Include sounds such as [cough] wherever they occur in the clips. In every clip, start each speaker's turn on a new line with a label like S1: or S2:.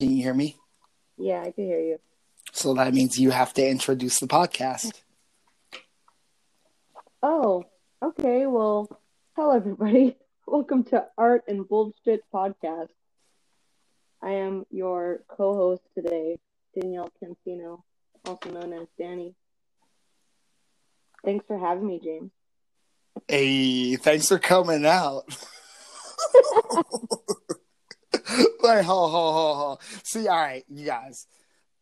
S1: Can you hear me?
S2: Yeah, I can hear you.
S1: So that means you have to introduce the podcast.
S2: Oh, okay. Well, hello, everybody. [laughs] Welcome to Art and Bullshit Podcast. I am your co host today, Danielle Cansino, also known as Danie. Thanks for having me, James.
S1: Hey, thanks for coming out. [laughs] [laughs] like, ho, ho, ho, ho. See, all right, you guys,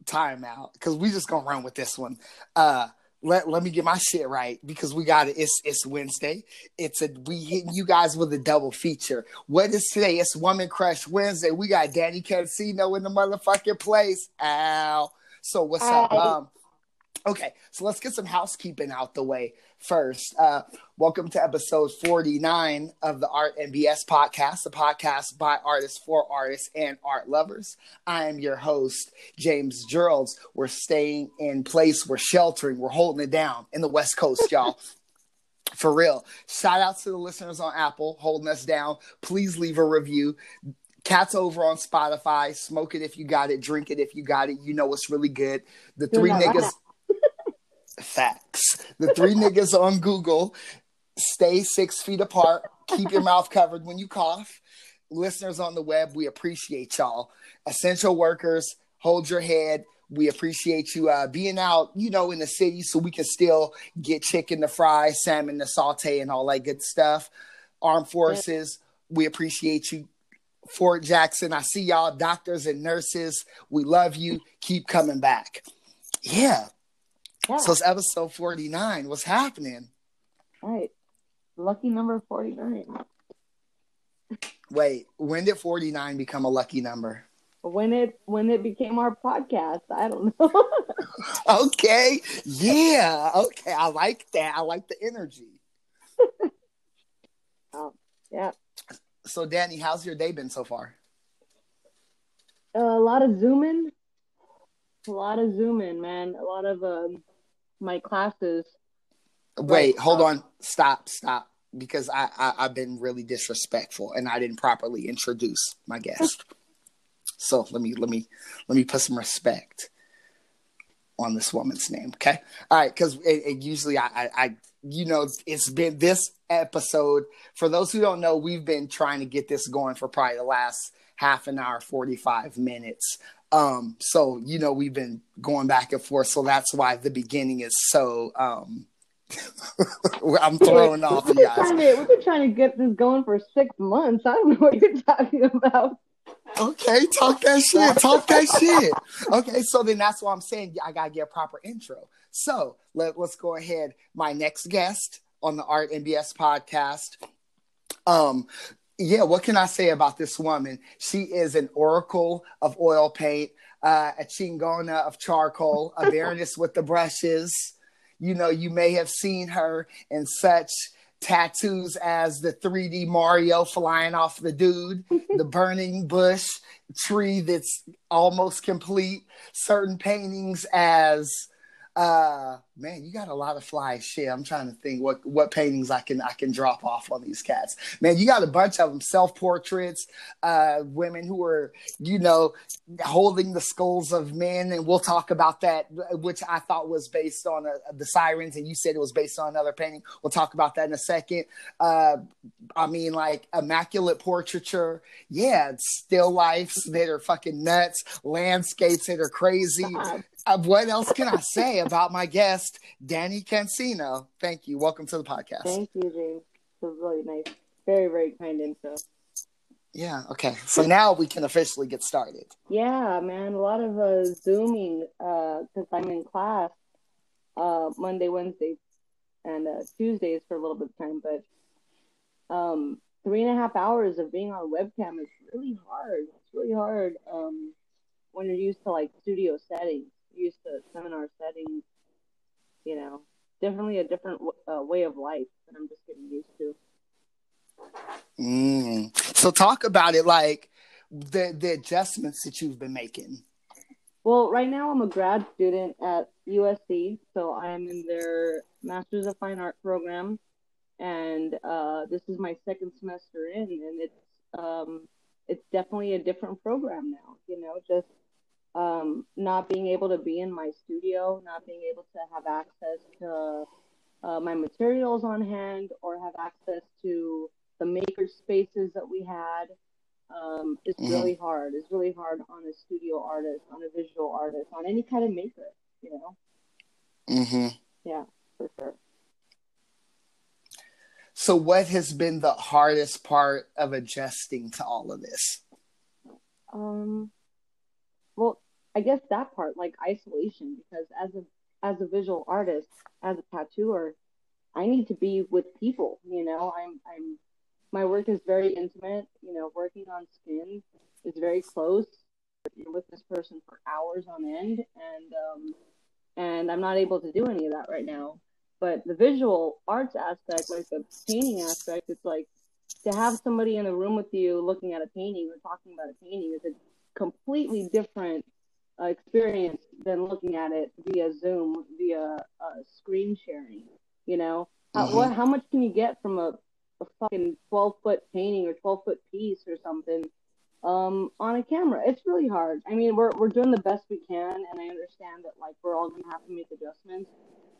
S1: time out because we just gonna run with this one. Uh, let let me get my shit right because we got it. It's it's Wednesday. It's a we hitting you guys with a double feature. What is today? It's Woman Crush Wednesday. We got Danie Cansino in the motherfucking place. Ow. So what's up? Um, okay, so let's get some housekeeping out the way first. Uh, welcome to episode 49 of the Art and BS podcast, the podcast by artists for artists and art lovers. I am your host, James Geralds. We're staying in place, we're sheltering, we're holding it down in the West Coast, [laughs] y'all. For real. Shout out to the listeners on Apple holding us down. Please leave a review. Cats over on Spotify. Smoke it if you got it. Drink it if you got it. You know it's really good. The three niggas. Facts. The three [laughs] niggas on Google. Stay six feet apart. Keep your mouth covered when you cough. Listeners on the web, we appreciate y'all. Essential workers, hold your head. We appreciate you uh, being out, you know, in the city so we can still get chicken to fry, salmon to saute, and all that good stuff. Armed forces, we appreciate you. Fort Jackson, I see y'all, doctors and nurses. We love you. Keep coming back. Yeah.
S2: Yeah,
S1: So it's episode 49. What's happening?
S2: right. Lucky number 49.
S1: Wait, when did 49 become a lucky number?
S2: When it when it became our podcast, I don't know. [laughs]
S1: Okay. Yeah. Okay. I like that. I like the energy. [laughs]
S2: oh, yeah.
S1: So, Danie, how's your day been so far?
S2: a lot of zooming, a lot of zooming, man. A lot of um, my classes.
S1: Wait,
S2: Right.
S1: hold um, on. Stop, stop. Because I, I, I've been really disrespectful and I didn't properly introduce my guest. [laughs] so let me let me let me put some respect on this woman's name. Okay. All right. Because it, it usually I, I, I, you know, it's been this episode. For those who don't know, we've been trying to get this going for probably the last half an hour, 45 minutes. Um, so, you know, we've been going back and forth. So that's why the beginning is so, um, [laughs] I'm throwing off
S2: We've
S1: you
S2: been,
S1: guys.
S2: trying to, we've been trying to get this going for six months. I don't know what you're talking about.
S1: Okay, talk that shit. Talk that shit. Okay, so then that's why I'm saying I gotta get a proper intro. So let, let's go ahead. My next guest on the Art and BS podcast. Um, yeah, what can I say about this woman? She is an oracle of oil paint, uh, a chingona of charcoal, a [laughs] baroness with the brushes. You know, you may have seen her in such tattoos as the 3D Mario flying off the dude, the [laughs] burning bush tree that's almost complete, certain paintings as uh man, you got a lot of fly shit. I'm trying to think what what paintings I can I can drop off on these cats. Man, you got a bunch of them self portraits, uh women who are, you know, holding the skulls of men and we'll talk about that which I thought was based on uh the sirens and you said it was based on another painting. We'll talk about that in a second. Uh I mean like immaculate portraiture. Yeah, still lifes that are fucking nuts, landscapes that are crazy. Uh, what else can I say about my guest, Danie Cansino? Thank you. Welcome to the podcast.
S2: Thank you, James. It was really nice. Very, very kind intro.
S1: Yeah. Okay. So now we can officially get started.
S2: Yeah, man. A lot of uh, zooming because I'm in class uh, Monday, Wednesday, and uh, Tuesdays for a little bit of time. But um, three and a half hours of being on webcam is really hard. It's really hard um, when you're used to like studio settings, used to seminar settings. You know, definitely a different uh, way of life that I'm just getting used to.
S1: Mm. So talk about it, like the the adjustments that you've been making.
S2: Well, right now I'm a grad student at USC, so I'm in their Masters of Fine Art program, and uh, this is my second semester in, and it's um, it's definitely a different program now. You know, just um, not being able to be in my studio, not being able to have access to uh, my materials on hand or have access to the maker spaces that we had um, is mm-hmm. really hard. It's really hard on a studio artist, on a visual artist, on any kind of maker, you know?
S1: Mm-hmm.
S2: Yeah, for sure.
S1: So, what has been the hardest part of adjusting to all of this?
S2: Um, I guess that part, like isolation, because as a as a visual artist, as a tattooer, I need to be with people. You know, I'm I'm my work is very intimate. You know, working on skin is very close. You're with this person for hours on end, and um, and I'm not able to do any of that right now. But the visual arts aspect, like the painting aspect, it's like to have somebody in a room with you looking at a painting or talking about a painting is a completely different uh, experience than looking at it via Zoom, via uh, screen sharing. You know, mm-hmm. how, what, how much can you get from a, a fucking 12 foot painting or 12 foot piece or something um, on a camera? It's really hard. I mean, we're, we're doing the best we can, and I understand that like we're all gonna have to make adjustments.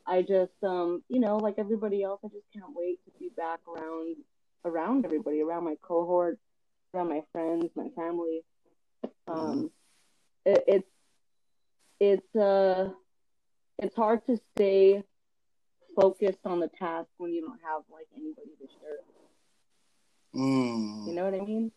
S2: I just, um, you know, like everybody else, I just can't wait to be back around around everybody, around my cohort, around my friends, my family. Um, mm-hmm. it, it's it's uh it's hard to stay focused on the task when you don't have like anybody to share
S1: mm.
S2: You know what I mean?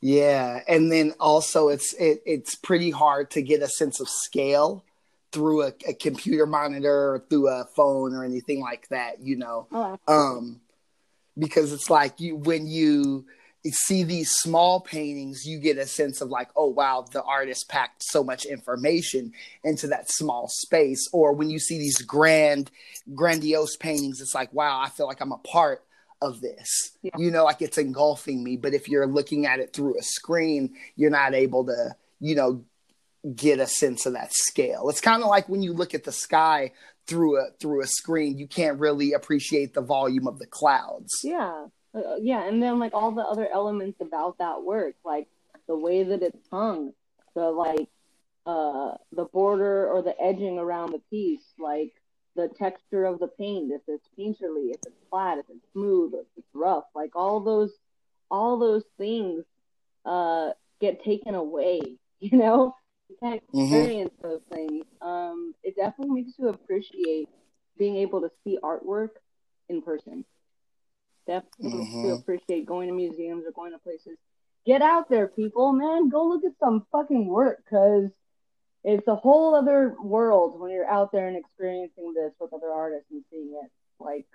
S1: Yeah, and then also it's it, it's pretty hard to get a sense of scale through a, a computer monitor or through a phone or anything like that. You know,
S2: oh,
S1: um, because it's like you when you see these small paintings, you get a sense of like, oh wow, the artist packed so much information into that small space. Or when you see these grand, grandiose paintings, it's like, wow, I feel like I'm a part of this. Yeah. You know, like it's engulfing me. But if you're looking at it through a screen, you're not able to, you know, get a sense of that scale. It's kind of like when you look at the sky through a through a screen, you can't really appreciate the volume of the clouds.
S2: Yeah uh, yeah, and then like all the other elements about that work, like the way that it's hung, the like uh the border or the edging around the piece, like the texture of the paint, if it's painterly, if it's flat, if it's smooth, if it's rough, like all those all those things uh get taken away, [laughs] you know? You can't mm-hmm. experience mm-hmm. those things. Um it definitely makes you appreciate being able to see artwork in person definitely mm-hmm. appreciate going to museums or going to places. Get out there, people, man. Go look at some fucking work because it's a whole other world when you're out there and experiencing this with other artists and seeing it like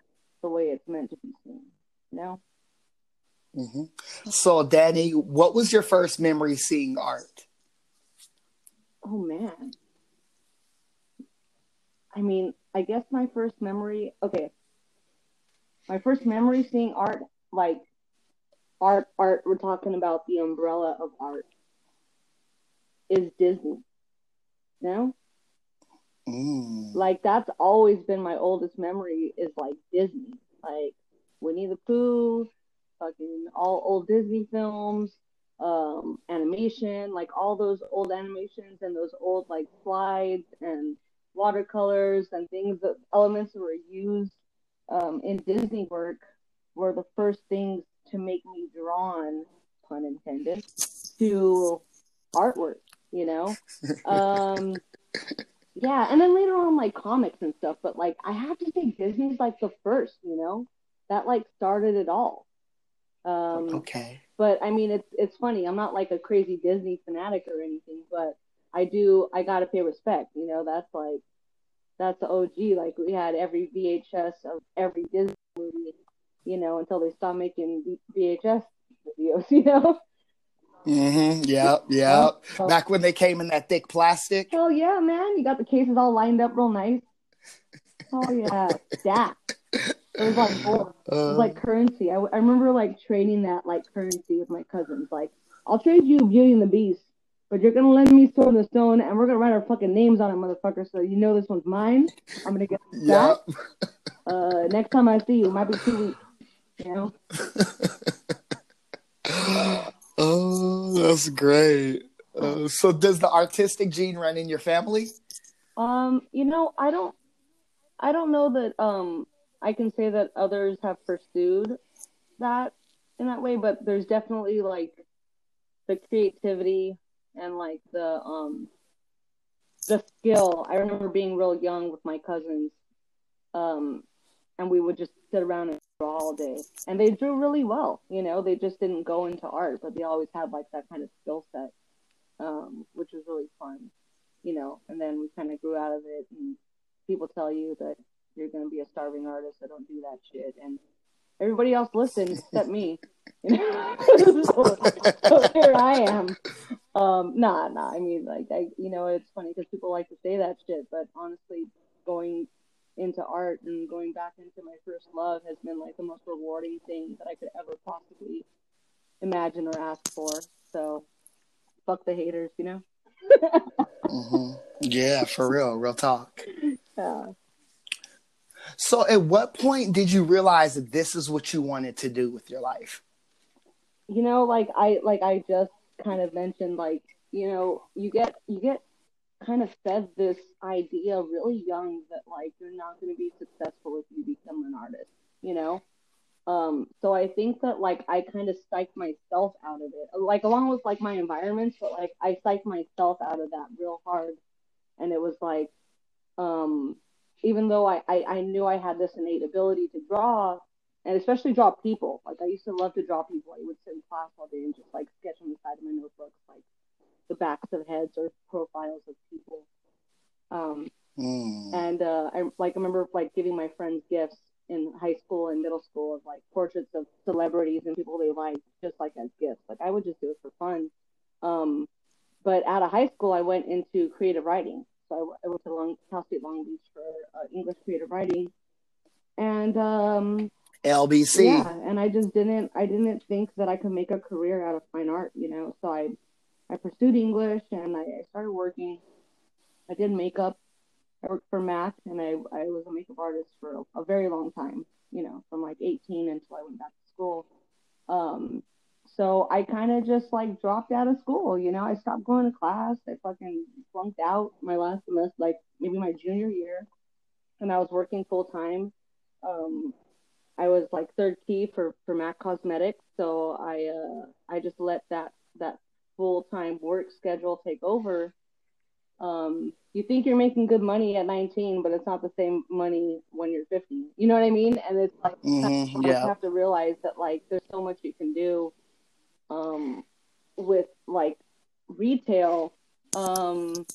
S2: the way it's meant to be seen. You know?
S1: Mm-hmm. So, Danie, what was your first memory seeing art?
S2: Oh, man. I mean, I guess my first memory, okay, my first memory seeing art, like art, art, we're talking about the umbrella of art, is Disney. You know?
S1: Mm.
S2: Like that's always been my oldest memory is like Disney. Like Winnie the Pooh, fucking all old Disney films, um, animation, like all those old animations and those old like slides and watercolors and things that elements that were used um, in Disney work were the first things to make me drawn, pun intended, to artwork, you know? [laughs] Um, yeah, and then later on, like comics and stuff, but like I have to say, Disney's like the first, you know? That like started it all. Um,
S1: okay.
S2: But I mean, it's it's funny. I'm not like a crazy Disney fanatic or anything, but I do. I gotta pay respect. You know, that's like that's the OG. Like we had every VHS of every Disney movie, you know, until they stopped making VHS videos, [laughs] you know.
S1: Mm-hmm. Yep. [laughs] Yep. Oh, Back when they came in that thick plastic.
S2: Oh yeah, man! You got the cases all lined up real nice. Oh yeah, yeah. It was like gold. it was like uh. currency. I, I remember like trading that like currency with my cousins. Like, I'll trade you Beauty and the Beast but you're gonna lend me Sword in the Stone, and we're gonna write our fucking names on it, motherfucker. So you know this one's mine. I'm gonna get that. Yep. [laughs] Uh, next time I see you, it might be two weeks. You know. [laughs]
S1: Oh, that's great. Uh, so does the artistic gene run in your family?
S2: Um, you know, I don't I don't know that um I can say that others have pursued that in that way, but there's definitely like the creativity and like the um the skill. I remember being real young with my cousins, um, and we would just sit around and draw all day. And they drew really well, you know. They just didn't go into art, but they always had like that kind of skill set, um, which was really fun, you know. And then we kind of grew out of it, and people tell you that you're going to be a starving artist, so don't do that shit. And everybody else listened except me. [laughs] so, so here I am. Um, nah, nah. I mean, like, I, you know, it's funny because people like to say that shit, but honestly, going into art and going back into my first love has been like the most rewarding thing that I could ever possibly imagine or ask for. So, fuck the haters, you know.
S1: mm-hmm. Yeah, for real, real talk. [laughs] Yeah. So, at what point did you realize that this is what you wanted to do with your life?
S2: You know, like I like I just kind of mentioned, like you know, you get you get kind of fed this idea really young that like you're not going to be successful if you become an artist. You know, um, so I think that like I kind of psyched myself out of it, like along with like my environment, but like I psyched myself out of that real hard, and it was like, um, even though I, I, I knew I had this innate ability to draw, and especially draw people. Like I used to love to draw people. I would sit in class all day and just like sketch on the side of my notebooks, like the backs of heads or profiles of people. Um, mm. And uh, I like I remember like giving my friends gifts in high school and middle school of like portraits of celebrities and people they liked, just like as gifts. Like I would just do it for fun. Um, but out of high school, I went into creative writing. So I, I went to Long, Cal State Long Beach for uh, English creative writing, and um,
S1: LBC.
S2: Yeah, and I just didn't. I didn't think that I could make a career out of fine art. You know, so I I pursued English and I, I started working. I did makeup. I worked for MAC and I, I was a makeup artist for a, a very long time, you know, from like 18 until I went back to school. Um, so I kind of just like dropped out of school, you know, I stopped going to class. I fucking flunked out my last semester, like maybe my junior year. And I was working full time. Um, I was like third key for, for MAC Cosmetics. So I, uh, I just let that, that full time work schedule take over, um, you think you're making good money at 19, but it's not the same money when you're 50. You know what I mean? And it's like mm-hmm, yeah. you have to realize that like there's so much you can do um, with like retail um,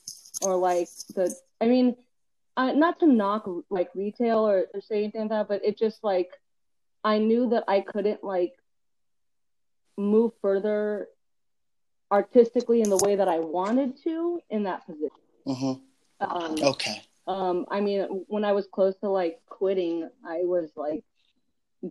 S2: or like the. I mean, uh, not to knock like retail or, or say anything like that, but it just like I knew that I couldn't like move further artistically in the way that I wanted to in that position.
S1: Mm-hmm. Um, okay.
S2: Um, I mean, when I was close to like quitting, I was like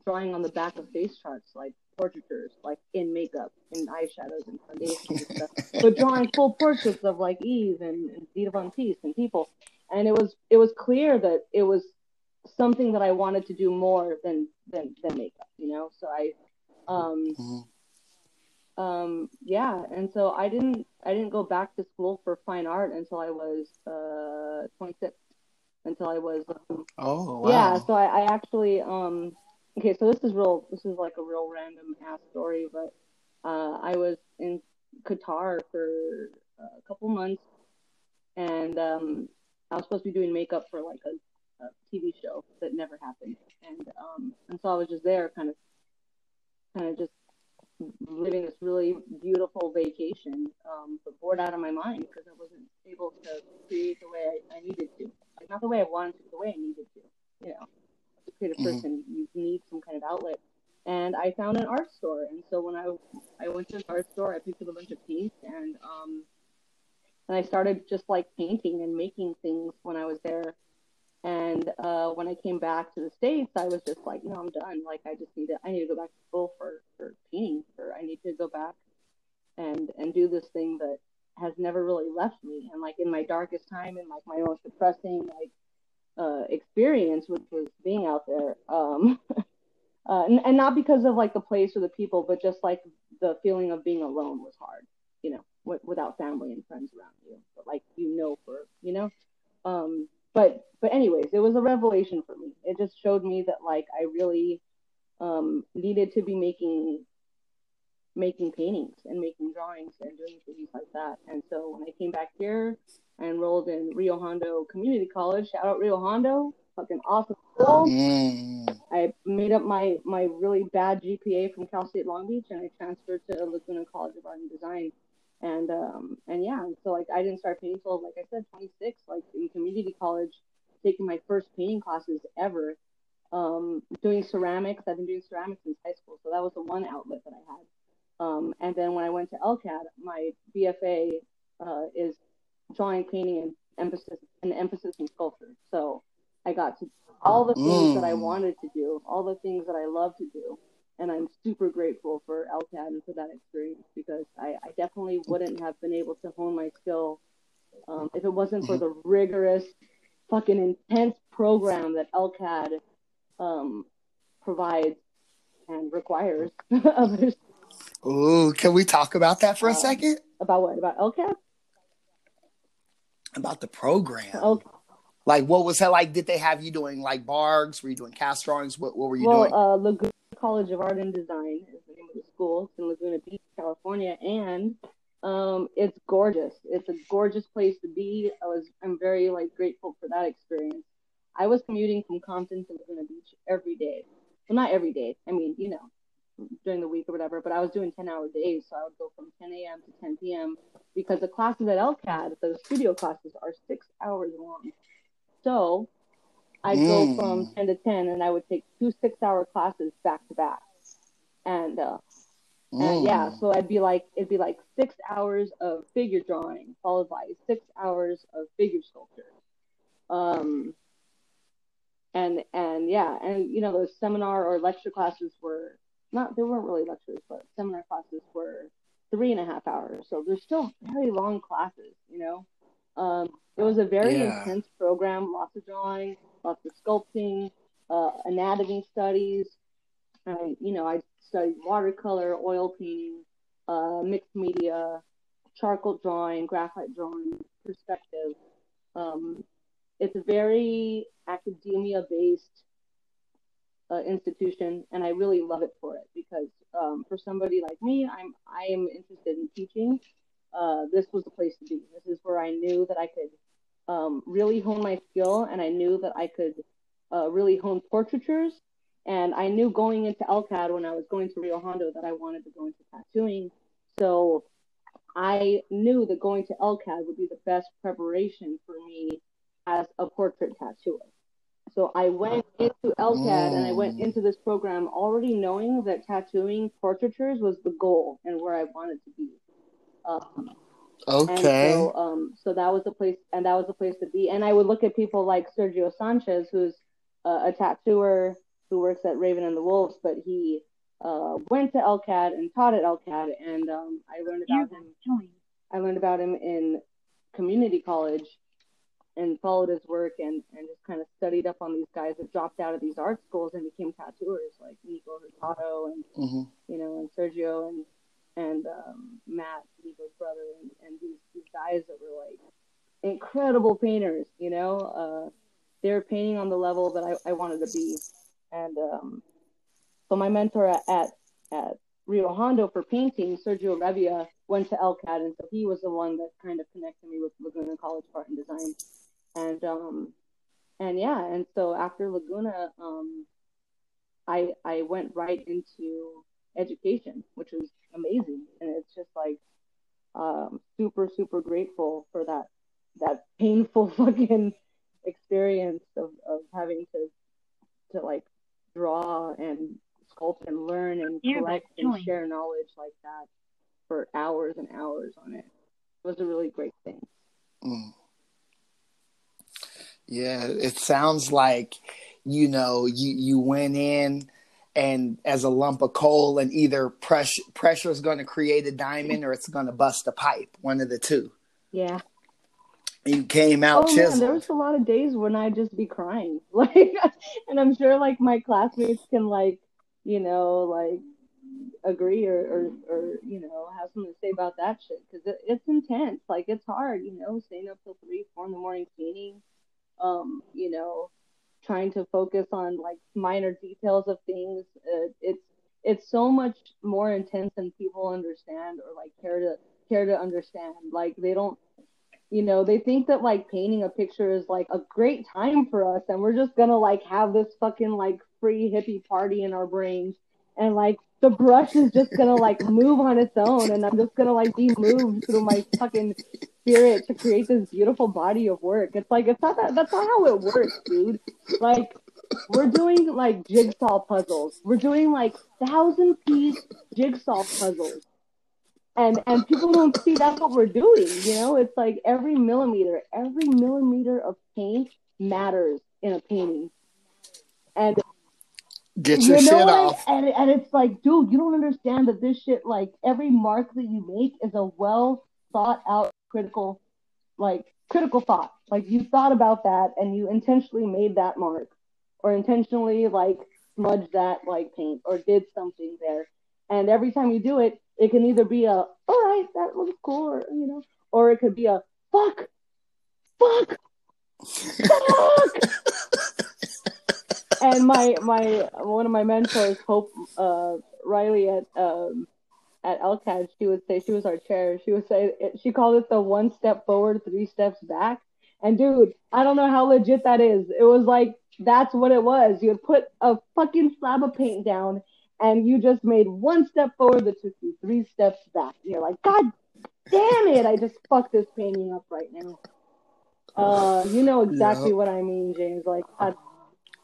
S2: drawing on the back of face charts, like portraitures, like in makeup, in eyeshadows and foundation and stuff, but [laughs] drawing full portraits of like Eve and, and Dita Von Teese and people. And it was it was clear that it was something that I wanted to do more than than than makeup, you know. So I um mm-hmm um, yeah, and so I didn't I didn't go back to school for fine art until I was uh, 26. Until I was
S1: um, oh wow.
S2: yeah. So I, I actually um okay. So this is real. This is like a real random ass story, but uh, I was in Qatar for a couple months, and um, I was supposed to be doing makeup for like a, a TV show that never happened, and um, and so I was just there, kind of, kind of just living this really beautiful vacation, um, but bored out of my mind because I wasn't able to create the way I, I needed to. Like not the way I wanted to, the way I needed to. You know, as a creative mm-hmm. person, you need some kind of outlet. And I found an art store, and so when I I went to the art store, I picked up a bunch of paints, and um, and I started just like painting and making things when I was there. And uh, when I came back to the states, I was just like, know, I'm done. Like, I just need to, I need to go back to school for for painting. Or I need to go back and and do this thing that has never really left me. And like in my darkest time, and like my most depressing like uh, experience, which was being out there, um, [laughs] uh, and, and not because of like the place or the people, but just like the feeling of being alone was hard, you know, w- without family and friends around you, but like you know for you know, um, but but anyways, it was a revelation for me. It just showed me that like I really um, needed to be making making paintings and making drawings and doing things like that. And so when I came back here, I enrolled in Rio Hondo Community College. Shout out Rio Hondo, fucking awesome school.
S1: Mm.
S2: I made up my my really bad GPA from Cal State Long Beach, and I transferred to Laguna College of Art and Design. And um and yeah, so like I didn't start painting till like I said, 26, like in community college, taking my first painting classes ever. Um, doing ceramics. I've been doing ceramics since high school, so that was the one outlet that I had. Um, and then when I went to LCAD, my BFA uh, is drawing, painting, and emphasis and emphasis in sculpture. So I got to all the things that I
S1: Mm.
S2: wanted to do, all the things that I love to do, and I'm super grateful for LCAD and for that experience because I, I definitely wouldn't have been able to hone my skill um, if it wasn't for the rigorous, fucking intense program that LCAD um, provides and requires [laughs]
S1: Ooh, can we talk about that for a
S2: Um,
S1: second?
S2: about what about LCAD?
S1: About the program.
S2: Okay.
S1: Like, what was that like? Did they have you doing like Bargues? Were you doing cast drawings? What What were you
S2: well,
S1: doing?
S2: uh, Laguna College of Art and Design is the name of the school. It's in Laguna Beach, California, and um, it's gorgeous. It's a gorgeous place to be. I was I'm very like grateful for that experience. I was commuting from Compton to Laguna Beach every day. Well, not every day. I mean, you know, during the week or whatever. But I was doing 10 hour days, so I would go from 10 a.m. to 10 p.m. because the classes at LCAD, the studio classes, are six hours long. So I'd go
S1: Mm.
S2: from 10 to 10, and I would take two six hour classes back to back. And uh, and yeah,
S1: Mm.
S2: so I'd be like, it'd be like six hours of figure drawing, followed by six hours of figure sculpture. Um, and and yeah, and you know those seminar or lecture classes were not they weren't really lectures, but seminar classes were three and a half hours. So they're still very long classes, you know. Um, it was a very
S1: Yeah.
S2: intense program, lots of drawing, lots of sculpting, uh, anatomy studies. I, you know, I studied watercolor, oil painting, uh, mixed media, charcoal drawing, graphite drawing, perspective. Um, it's a very academia based uh, institution, and I really love it for it because um, for somebody like me, I'm I am interested in teaching. Uh, this was the place to be. This is where I knew that I could um, really hone my skill, and I knew that I could uh, really hone portraitures. And I knew going into LCAD when I was going to Rio Hondo that I wanted to go into tattooing. So I knew that going to LCAD would be the best preparation for me as a portrait tattooer. So I went into LCAD and I went
S1: Mm.
S2: into this program already knowing that tattooing portraitures was the goal and where I wanted to be. Um,
S1: Okay.
S2: and so, um, so that was the place, and that was the place to be. And I would look at people like Sergio Sanchez, who's uh, a tattooer who works at Raven and the Wolves, but he uh, went to LCAD and taught at LCAD, and um, I learned about him. I learned about him in community college, and followed his work, and and just kind of studied up on these guys that dropped out of these art schools and became tattooers, like Nico Hurtado and
S1: hmm
S2: you know, and Sergio and and um, Matt, Nico's brother, and, and these these guys that were like incredible painters. You know, uh, they were painting on the level that I, I wanted to be, and um, so my mentor at, at at Rio Hondo for painting, Sergio Revia, went to LCAD, and so he was the one that kind of connected me with Laguna College of Art and Design, and um, and yeah, and so after Laguna, um, I I went right into education, which was amazing, and it's just like um, super super grateful for that that painful [laughs] fucking experience of, of having to to like draw and sculpt and learn and
S3: Yeah,
S2: collect and share knowledge like that for hours and hours on it. It was a really great thing.
S1: Mm. Yeah, it sounds like you know you you went in and as a lump of coal, and either pressure pressure is going to create a diamond or it's going to bust a pipe, one of the two.
S2: Yeah.
S1: And you came out
S2: oh man, there was a lot of days when I'd just be crying. [laughs] Like and I'm sure like my classmates can like, you know, like agree or, or, or you know have something to say about that shit because it, it's intense. Like it's hard, you know, staying up till three, four in the morning cleaning. Um, you know, trying to focus on like minor details of things. Uh, it's it's so much more intense than people understand or like care to care to understand. Like they don't you know they think that like painting a picture is like a great time for us and we're just gonna like have this fucking like free hippie party in our brains and like the brush is just gonna like move on its own and i'm just gonna like be moved through my fucking spirit to create this beautiful body of work. It's like it's not that that's not how it works dude. Like we're doing like jigsaw puzzles. We're doing like thousand piece jigsaw puzzles. And and people don't see that's what we're doing you know? It's like every millimeter every millimeter of paint matters in a painting. And
S1: get your you know shit off.
S2: And, and it's like dude you don't understand that this shit like every mark that you make is a well thought out critical like critical thought like you thought about that and you intentionally made that mark or intentionally like smudged that like paint or did something there and every time you do it it can either be a all right, that looks cool, or you know, or it could be a fuck, fuck, fuck. [laughs] and my my one of my mentors, Hope uh, Railey at um, at LCAD, she would say she was our chair. She would say she called it the one step forward, three steps back. And dude, I don't know how legit that is. It was like that's what it was. You would put a fucking slab of paint down and you just made one step forward that took you three steps back. And you're like, God damn it, I just fucked this painting up right now. Uh, you know exactly yep. what I mean, James. Like,
S1: I,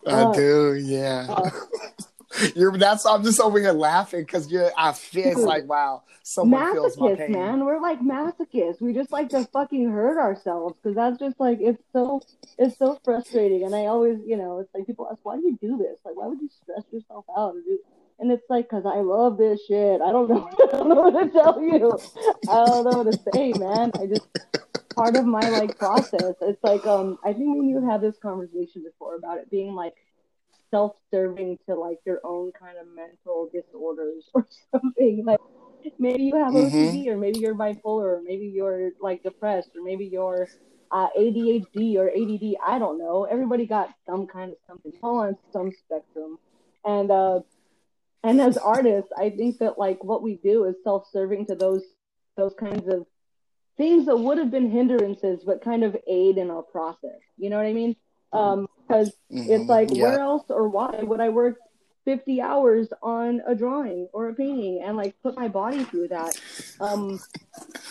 S1: uh, I do, yeah. Uh, [laughs] you're that's I'm just over here laughing because you're I feel it's like wow someone feels my pain.
S2: man we're like masochists we just like to fucking hurt ourselves because that's just like it's so it's so frustrating and I always you know it's like people ask why do you do this like why would you stress yourself out and it's like, cause I love this shit. I don't know. [laughs] I don't know what to tell you. I don't know what to say, man. I just part of my like process. It's like, um, I think when you had this conversation before about it being like self-serving to like your own kind of mental disorders [laughs] or something. Like maybe you have mm-hmm. OCD, or maybe you're bipolar, or maybe you're like depressed, or maybe you're uh, ADHD or ADD. I don't know. Everybody got some kind of something. All on some spectrum, and uh and as artists i think that like what we do is self-serving to those those kinds of things that would have been hindrances but kind of aid in our process you know what i mean um because mm-hmm. it's like yeah. where else or why would i work 50 hours on a drawing or a painting and like put my body through that um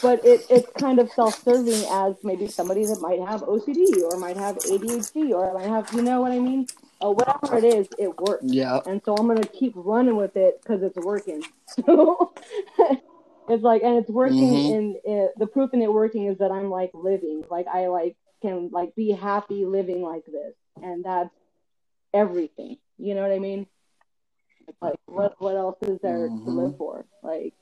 S2: but it, it's kind of self-serving as maybe somebody that might have ocd or might have adhd or might have you know what i mean or whatever it is, it works.
S1: Yeah.
S2: And so I'm gonna keep running with it because it's working. [laughs] So [laughs] it's like, and it's working. Mm-hmm. And the proof in it working is that I'm like living, like I like can like be happy living like this, and that's everything. You know what I mean? like, what what else is there mm-hmm. to live for? Like,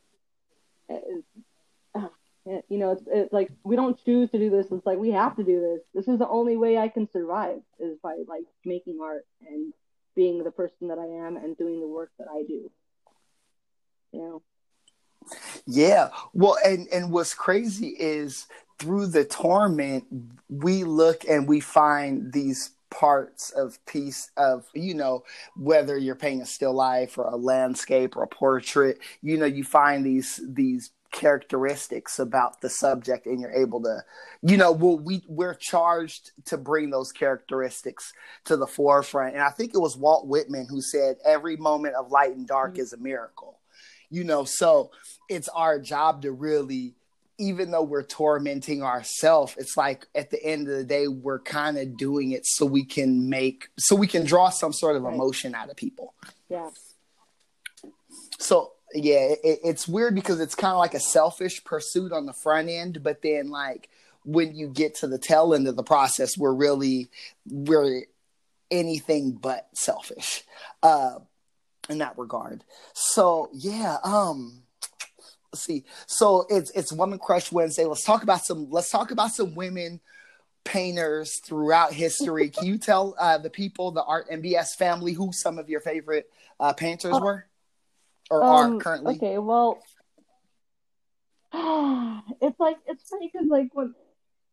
S2: you know, it's, it's like we don't choose to do this. It's like we have to do this. This is the only way I can survive is by like making art and being the person that I am and doing the work that I do. You know.
S1: Yeah. Well, and and what's crazy is through the torment, we look and we find these parts of piece of you know whether you're painting a still life or a landscape or a portrait you know you find these these characteristics about the subject and you're able to you know well, we we're charged to bring those characteristics to the forefront and i think it was walt whitman who said every moment of light and dark mm-hmm. is a miracle you know so it's our job to really even though we're tormenting ourselves it's like at the end of the day we're kind of doing it so we can make so we can draw some sort of emotion out of people.
S2: Yeah
S1: so yeah, it, it's weird because it's kind of like a selfish pursuit on the front end, but then like when you get to the tail end of the process, we're really we're anything but selfish uh, in that regard. So yeah, um, see. So it's it's Woman Crush Wednesday. Let's talk about some. Let's talk about some women painters throughout history. Can you tell uh, the people, the Art and BS family, who some of your favorite uh, painters uh, were? or
S2: Um,
S1: are currently?
S2: okay, well, [sighs] it's like it's funny because like when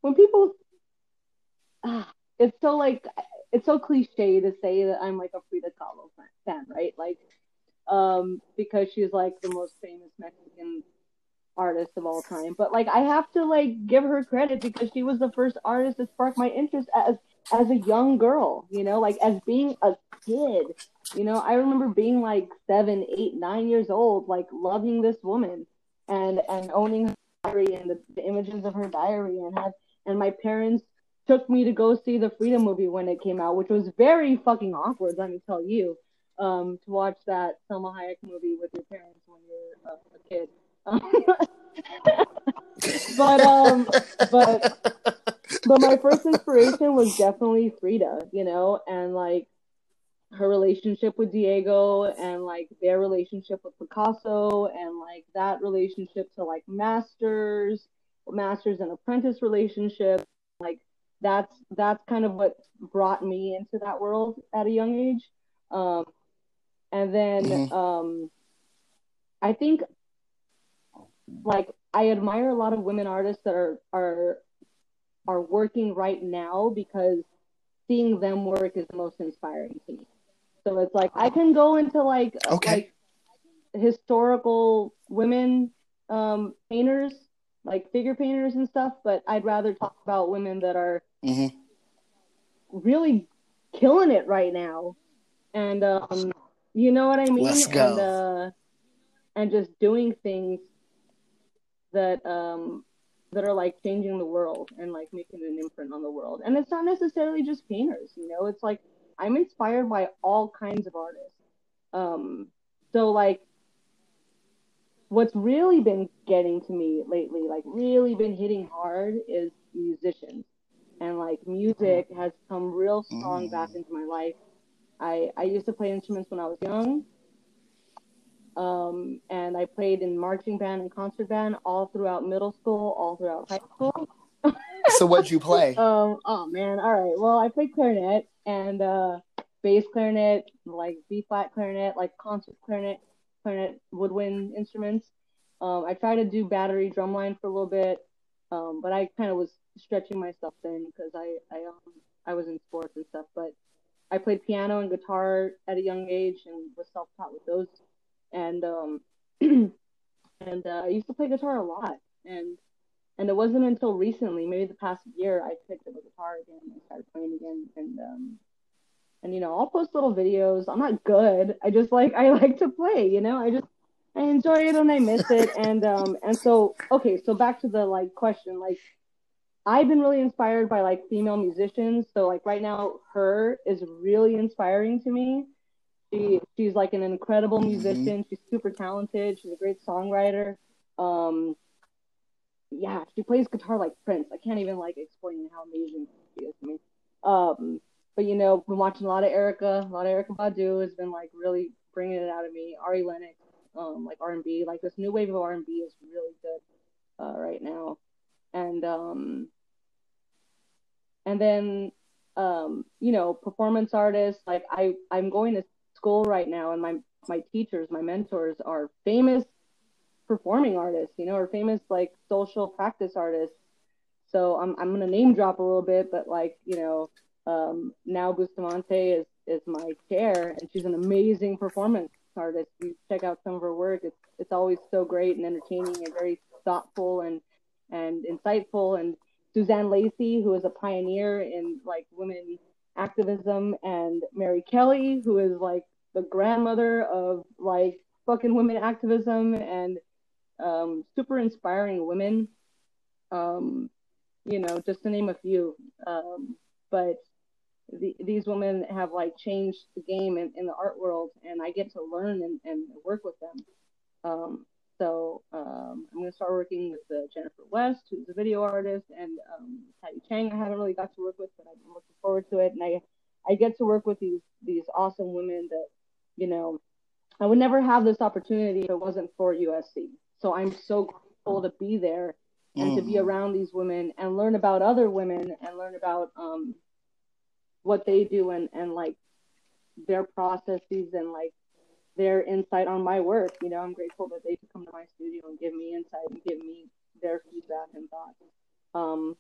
S2: when people, ah, [sighs] it's so like it's so cliche to say that I'm like a Frida Kahlo fan, right? Like, um, because she's like the most famous Mexican artist of all time. But like, I have to like give her credit because she was the first artist to spark my interest as as a young girl. You know, like as being a kid. You know, I remember being like seven, eight, nine years old, like loving this woman and and owning her diary and the, the images of her diary and had and my parents took me to go see the Frida movie when it came out, which was very fucking awkward, let me tell you. Um, to watch that Salma Hayek movie with your parents when you're uh, a kid. [laughs] but um, but but my first inspiration was definitely Frida, you know, and like her relationship with Diego and like their relationship with Picasso and like that relationship to like masters, masters and apprentice relationship. Like that's that's kind of what brought me into that world at a young age. Um, and then
S1: Mhm.
S2: um, I think like I admire a lot of women artists that are are are working right now because seeing them work is the most inspiring to me. So it's like I can go into like
S1: Okay.
S2: like historical women um, painters, like figure painters and stuff, but I'd rather talk about women that are
S1: hmm
S2: really killing it right now. And um, you know what I mean?
S1: Let's go.
S2: And uh, and just doing things that um that are like changing the world and like making an imprint on the world. And it's not necessarily just painters, you know, it's like I'm inspired by all kinds of artists. Um so like what's really been getting to me lately, like really been hitting hard is musicians. And like music has come real strong
S1: Mm.
S2: back into my life. I I used to play instruments when I was young. Um, and I played in marching band and concert band all throughout middle school, all throughout high school.
S1: So what'd you play? [laughs]
S2: Um, oh man, all right. Well, I played clarinet and uh, bass clarinet, like B flat clarinet, like concert clarinet, clarinet woodwind instruments. Um, I tried to do battery drumline for a little bit, um, but I kind of was stretching myself then because I I um, I was in sports and stuff. But I played piano and guitar at a young age and was self taught with those. And um, [clears throat] and uh, I used to play guitar a lot and and it wasn't until recently, maybe the past year, I picked up a guitar again and started playing again. And um, and you know, I'll post little videos. I'm not good. I just like I [laughs] like to play. You know, I just I enjoy it and I miss it. And um and so okay, so back to the like question. Like I've been really inspired by like female musicians. So like right now, H.E.R. is really inspiring to me. She she's like an incredible musician. She's super talented. She's a great songwriter. Um, yeah, she plays guitar like Prince. I can't even like explain how amazing she is to me. Um, but you know, been watching a lot of Erykah, a lot of Erykah Badu has been like really bringing it out of me. Ari Lennox, um, like R and B, like this new wave of R and B is really good uh, right now. And um, and then um, you know, performance artists. Like I, I'm going to school right now, and my my teachers, my mentors are famous performing artists, you know, or famous like social practice artists. So I'm I'm gonna name drop a little bit, but like you know, um, Nao Bustamante is is my chair, and she's an amazing performance artist. You check out some of her work; it's it's always so great and entertaining and very thoughtful and and insightful. And Suzanne Lacy, who is a pioneer in like women activism, and Mary Kelly, who is like the grandmother of like fucking women activism and um, super inspiring women. Um, you know, just to name a few. Um, but the, these women have like changed the game in, in the art world, and I get to learn and, and work with them. Um, so um, I'm gonna start working with uh, Jennifer West, who's a video artist, and um, Patty Chang. I haven't really got to work with, but I'm looking forward to it. And I I get to work with these these awesome women that you know I would never have this opportunity if it wasn't for USC. So I'm so grateful to be there and to be
S1: Mm.
S2: around these women and learn about other women and learn about um, what they do and, and like their processes and like their insight on my work. You know, I'm grateful that they come to my studio and give me insight and give me their feedback and thoughts. Um,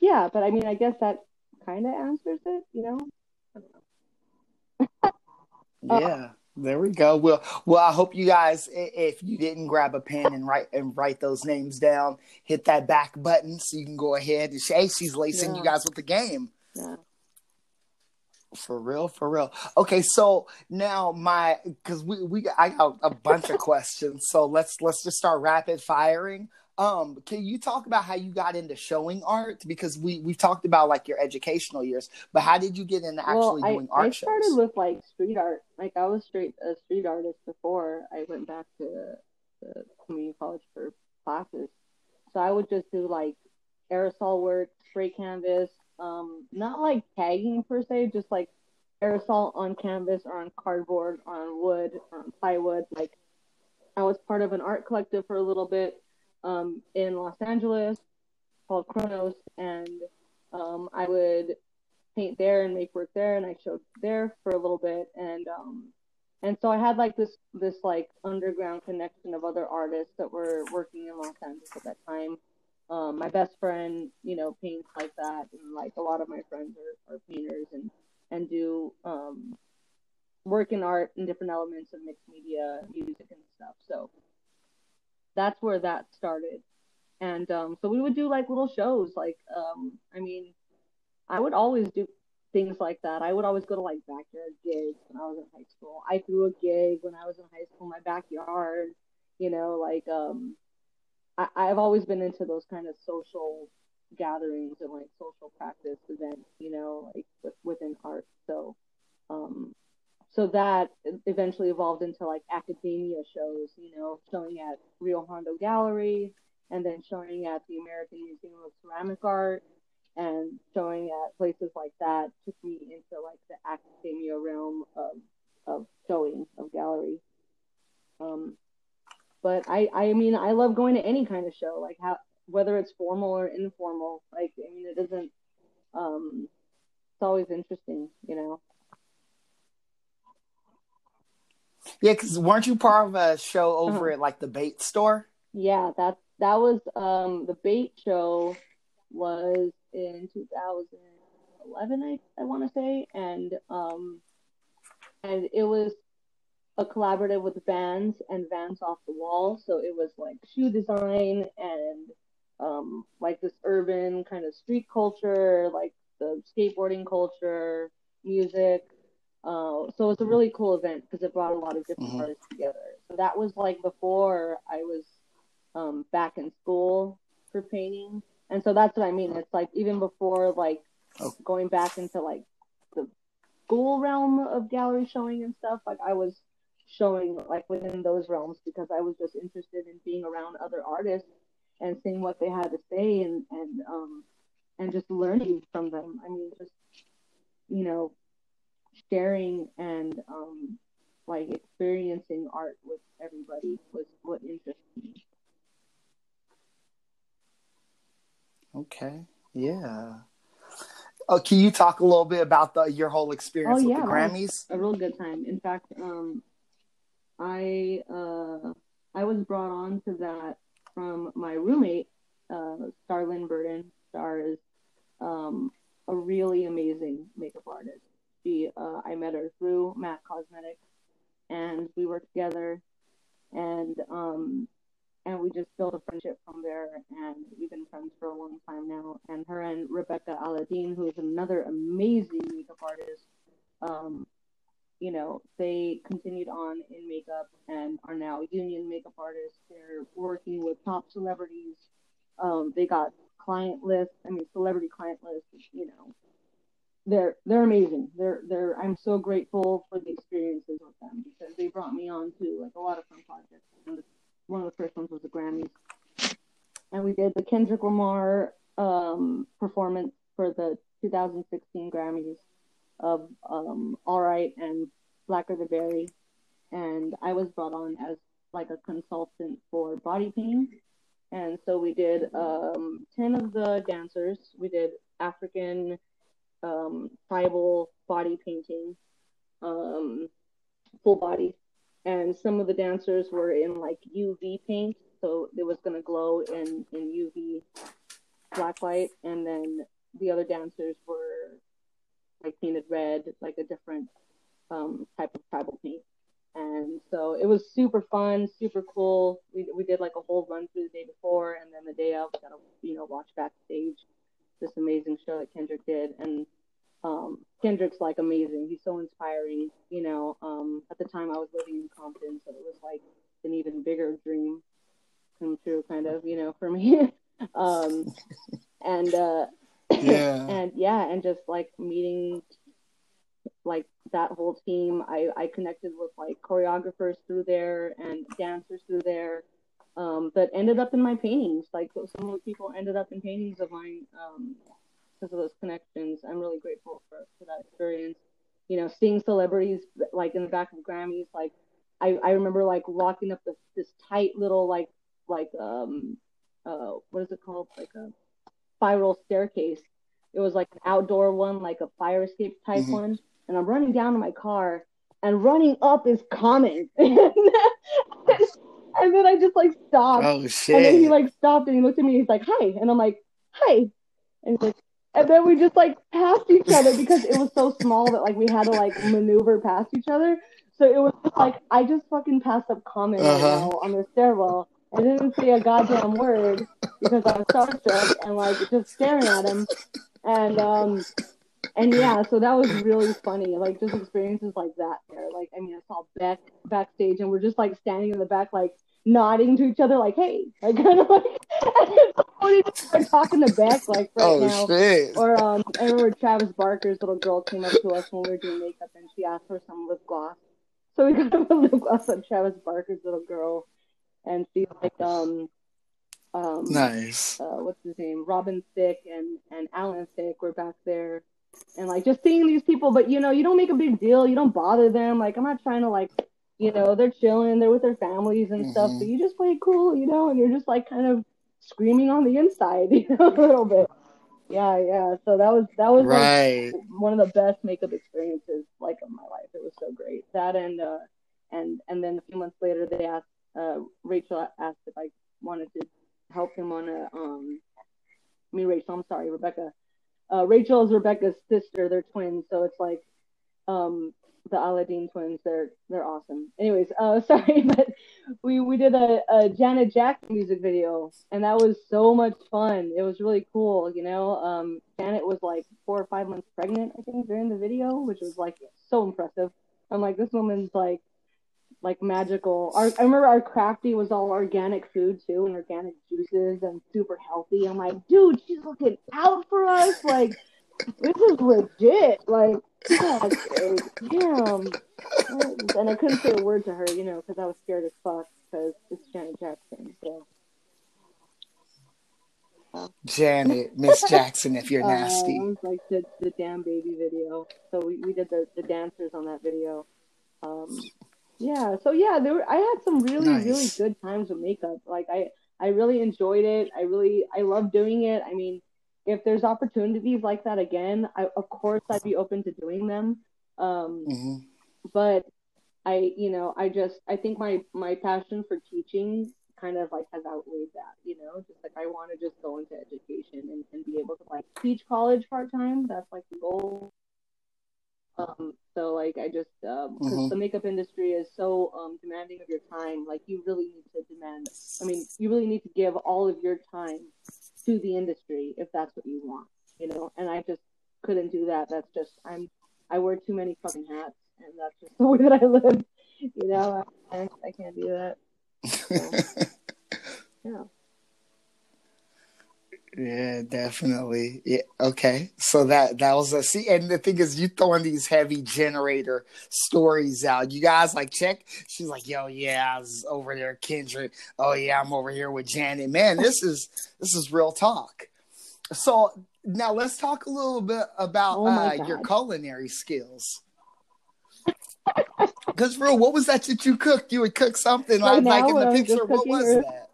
S2: yeah, but I mean, I guess that kind of answers it. You know. [laughs]
S1: yeah. There we go. Well, well, I hope you guys, if you didn't grab a pen and write and write those names down, hit that back button so you can go ahead and say, hey, she's lacing yeah. you guys with the game.
S2: Yeah.
S1: For real, for real. Okay, so now my because we we I got a bunch of questions, so let's let's just start rapid firing. Um, can you talk about how you got into showing art? Because we we've talked about like your educational years, but how did you get into actually well, doing
S2: I,
S1: art
S2: I started
S1: shows?
S2: with like street art. Like I was straight a street artist before I went back to the community college for classes. So I would just do like aerosol work, spray canvas, um, not like tagging per se, just like aerosol on canvas or on cardboard, or on wood, or on plywood. Like I was part of an art collective for a little bit um, in Los Angeles called Chronos, and um, I would paint there and make work there, and I showed there for a little bit, and um, and so I had like this this like underground connection of other artists that were working in Los Angeles at that time. Um, my best friend, you know, paints like that, and like a lot of my friends are, are painters and and do um, work in art and different elements of mixed media, music and stuff. So that's where that started. And um, so we would do like little shows. Like, um, I mean, I would always do things like that. I would always go to like backyard gigs when I was in high school. I threw a gig when I was in high school in my backyard. You know, like um, I, I've always been into those kind of social gatherings and like social practice events. You know, like with, within art. So, um, so that eventually evolved into like academia shows, you know, showing at Rio Hondo Gallery and then showing at the American Museum of Ceramic Art and showing at places like that took me into like the academia realm of, of showing of gallery. Um, but I, I mean, I love going to any kind of show, like how, whether it's formal or informal, like, I mean, it doesn't, um, it's always interesting, you know?
S1: Yeah, because weren't you part of a show over uh-huh. at like the bait store?
S2: Yeah, that that was um the bait show was in 2011, I I want to say, and um and it was a collaborative with Vans and Vans off the wall, so it was like shoe design and um like this urban kind of street culture, like the skateboarding culture, music, uh, so it's a really cool event because it brought a lot of different mm-hmm. artists together. So that was like before I was um, back in school for painting, and so that's what I mean. It's like even before like oh. going back into like the school realm of gallery showing and stuff. Like I was showing like within those realms because I was just interested in being around other artists and seeing what they had to say and and um and just learning from them. I mean, just you know, sharing and um, like experiencing art with everybody was what interested me.
S1: Okay. Yeah. Oh, can you talk a little bit about the your whole experience oh, with yeah, the Grammys?
S2: A real good time. In fact, um, I uh, I was brought on to that from my roommate, uh, Starlyn Burden. Star is um, a really amazing makeup artist she uh, I met her through Mac Cosmetics, and we worked together, and um, and we just built a friendship from there, and we've been friends for a long time now. And her and Rebecca Aladdin, who is another amazing makeup artist, um, you know, they continued on in makeup and are now union makeup artists. They're working with top celebrities. Um, they got client lists. I mean, celebrity client lists. You know, they're they're amazing. They're they're I'm so grateful for the experiences with them because they brought me on to like a lot of fun projects. And one of the first ones was the Grammys, and we did the Kendrick Lamar um, performance for the 2016 Grammys of um, Alright and Blacker the Berry, and I was brought on as like a consultant for body paint. And so we did um, 10 of the dancers. We did African um, tribal body painting, um, full body, and some of the dancers were in like UV paint, so it was gonna glow in in UV black light, and then the other dancers were like painted red, like a different um, type of tribal paint. And so it was super fun, super cool. We, we did like a whole run through the day before, and then the day of, got to you know watch backstage this amazing show that Kendrick did. And um, Kendrick's like amazing. He's so inspiring. You know, um, at the time I was living in Compton, so it was like an even bigger dream come true, kind of. You know, for me. [laughs] um, and uh,
S1: Yeah.
S2: and yeah, and just like meeting like that whole team. I, I connected with like choreographers through there and dancers through there um, that ended up in my paintings. Like some of the people ended up in paintings of mine um, because of those connections. I'm really grateful for, for that experience. You know, seeing celebrities like in the back of Grammys, like I, I remember like locking up this, this tight little like like um uh what is it called like a spiral staircase. It was like an outdoor one, like a fire escape type
S1: Mhm.
S2: one. And I'm running down to my car, and running up is Common. [laughs] and then I just like stopped.
S1: Oh shit!
S2: And then he like stopped and he looked at me and he's like, Hi. And I'm like, Hi. And he's like, and then we just like passed each other because it was so small that like we had to like maneuver past each other. So it was just like I just fucking passed up Common
S1: Uh-huh.
S2: on the stairwell. I didn't say a goddamn word because I was starstruck and like just staring at him. And um and yeah, so that was really funny. Like just experiences like that there. Like I mean I saw Beck backstage and we're just like standing in the back like nodding to each other like hey like [laughs] kind of like and then somebody just started talking to Beck like right
S1: Oh
S2: now.
S1: shit.
S2: Or um, I remember Travis Barker's little girl came up to us when we were doing makeup, and she asked for some lip gloss. So we got [laughs] a lip gloss on Travis Barker's little girl, and she's like, um, um,
S1: Nice.
S2: uh, what's his name? Robin Thicke and and Alan Thicke were back there, and like just seeing these people. But you know, you don't make a big deal. You don't bother them. Like I'm not trying to like, you know, they're chilling. They're with their families and stuff.
S1: Mhm.
S2: So you just play cool, you know, and you're just like kind of screaming on the inside, [laughs] you know, a little bit. Yeah, yeah. So that was that was like, one of the best makeup experiences like of my life. It was so great. That and uh and and then a few months later they asked uh Rachel asked if I wanted to help him on a um mean Rachel, I'm sorry, Rebecca. Uh Rachel is Rebecca's sister, they're twins, so it's like um the Aladdin twins, they're they're awesome. Anyways, uh [laughs] sorry, but we we did a, a Janet Jackson music video and that was so much fun. It was really cool, you know. Um Janet was like four or five months pregnant, I think, during the video, which was like so impressive. I'm like, this woman's like like magical. Our, I remember our crafty was all organic food too, and organic juices and super healthy. I'm like, dude, she's looking out for us. Like, this is legit. Like, damn. And I couldn't say a word to her, you know, because I was scared as fuck because it's Janet Jackson. So.
S1: Janet, Miss Jackson, if you're [laughs] nasty.
S2: was like the, the damn baby video. So we, we did the, the dancers on that video. Um, yeah. So yeah, there were, I had some really
S1: Nice.
S2: really good times with makeup. Like I I really enjoyed it. I really I love doing it. I mean, if there's opportunities like that again, I of course I'd be open to doing them. Um,
S1: hmm
S2: but I, you know, I just I think my my passion for teaching kind of like has outweighed that, you know, just like I want to just go into education and, and be able to like teach college part time. That's like the goal. Um, so like I just um
S1: Mhm.
S2: the makeup industry is so um demanding of your time. Like you really need to demand. I mean, you really need to give all of your time to the industry if that's what you want, you know. And I just couldn't do that. That's just I'm I wear too many fucking hats, and that's just [laughs] the way that I live. You know, I, I can't do that. [laughs] Yeah.
S1: Yeah, definitely. Yeah, okay. So that that was a see, and the thing is, you throwing these heavy generator stories out. You guys like check. She's like, "Yo, yeah, I was over there, Kendrick. Oh yeah, I'm over here with Janet. Man, this is this is real talk." So now let's talk a little bit about
S2: Oh
S1: uh, your culinary skills. Because, bro, what was that that you cooked? You would cook something
S2: Right
S1: like, like in the
S2: I was just
S1: picture. What was that?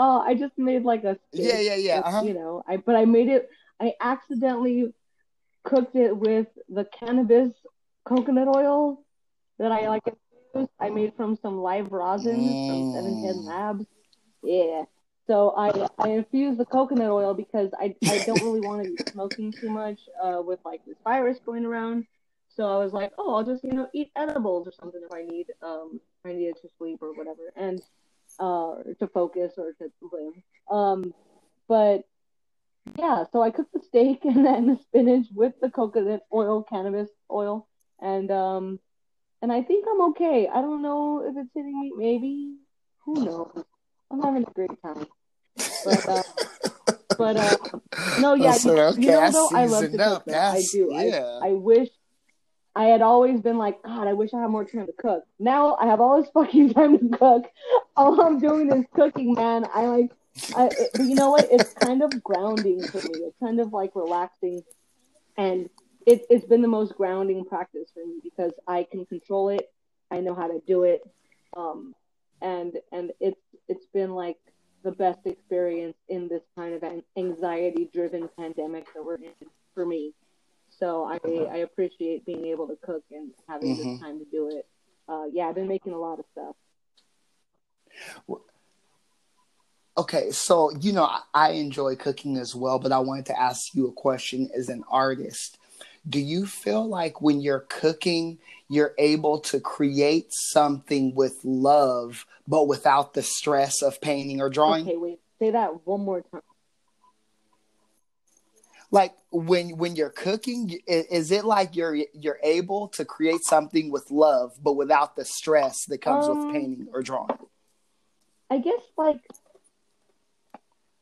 S2: Oh, I just made like a steak
S1: Yeah, yeah, yeah. Uh-huh.
S2: You know, I but I made it. I accidentally cooked it with the cannabis coconut oil that I like. I made from some live rosin from Seven Ten
S1: Mm.
S2: Labs. Yeah. So I I infuse the coconut oil because I I don't really want to be smoking too much uh, with like this virus going around. So I was like, oh, I'll just you know eat edibles or something if I need um if I needed to sleep or whatever and uh to focus or to live. Um, but yeah, so I cooked the steak [laughs] and then the spinach with the coconut oil, cannabis oil, and um, and I think I'm okay. I don't know if it's hitting me. Maybe who knows? I'm having a great time. But uh, but uh, no, yeah, [laughs]
S1: I said,
S2: you,
S1: okay,
S2: you know
S1: I
S2: though, I love to cook. though. I do.
S1: yeah.
S2: I I wish. I had always been like, God, I wish I had more time to cook. Now I have all this [laughs] fucking time to cook. All I'm doing is cooking, man. I like I, it, you know what? It's kind of grounding for me. It's kind of like relaxing, and it, it's been the most grounding practice for me because I can control it. I know how to do it, um, and and it's it's been like the best experience in this kind of anxiety-driven pandemic that we're in for me. So I I appreciate being able to cook and having
S1: Mhm.
S2: this time to do it. Uh, yeah, I've been making a lot of stuff.
S1: Okay, so you know I- I enjoy cooking as well, but I wanted to ask you a question as an artist. Do you feel like when you're cooking, you're able to create something with love, but without the stress of painting or drawing?
S2: Okay, wait, say that one more time.
S1: Like when when you're cooking, is it like you're you're able to create something with love, but without the stress that comes
S2: Um,
S1: with painting or drawing?
S2: I guess like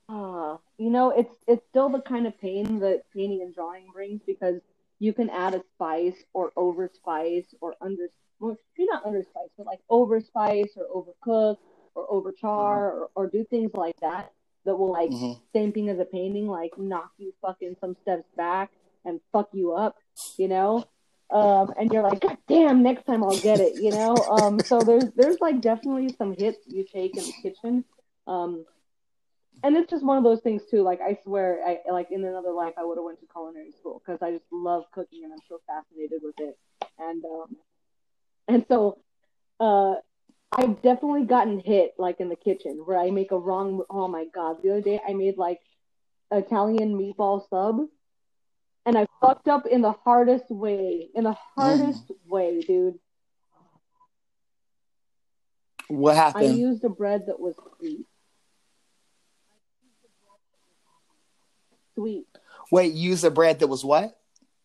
S2: uh you know it's it's still the kind of pain that painting and drawing brings because you can add a spice or over spice or under well, maybe not under spice but like over spice or overcook or overchar or, or do things like that that will like
S1: Mhm.
S2: same thing as a painting like knock you fucking some steps back and fuck you up you know um, and you're like, God damn, next time I'll get it, you know. Um, so there's there's like definitely some hits you take in the kitchen, um, and it's just one of those things too. Like I swear, I like in another life I would have went to culinary school because I just love cooking and I'm so fascinated with it, and um, and so uh, I've definitely gotten hit like in the kitchen where I make a wrong. Oh my god, the other day I made like Italian meatball sub and I fucked up in the hardest way, in the hardest mm. way, dude.
S1: What happened?
S2: I used a bread that was sweet. Sweet.
S1: Wait, use a bread that was what?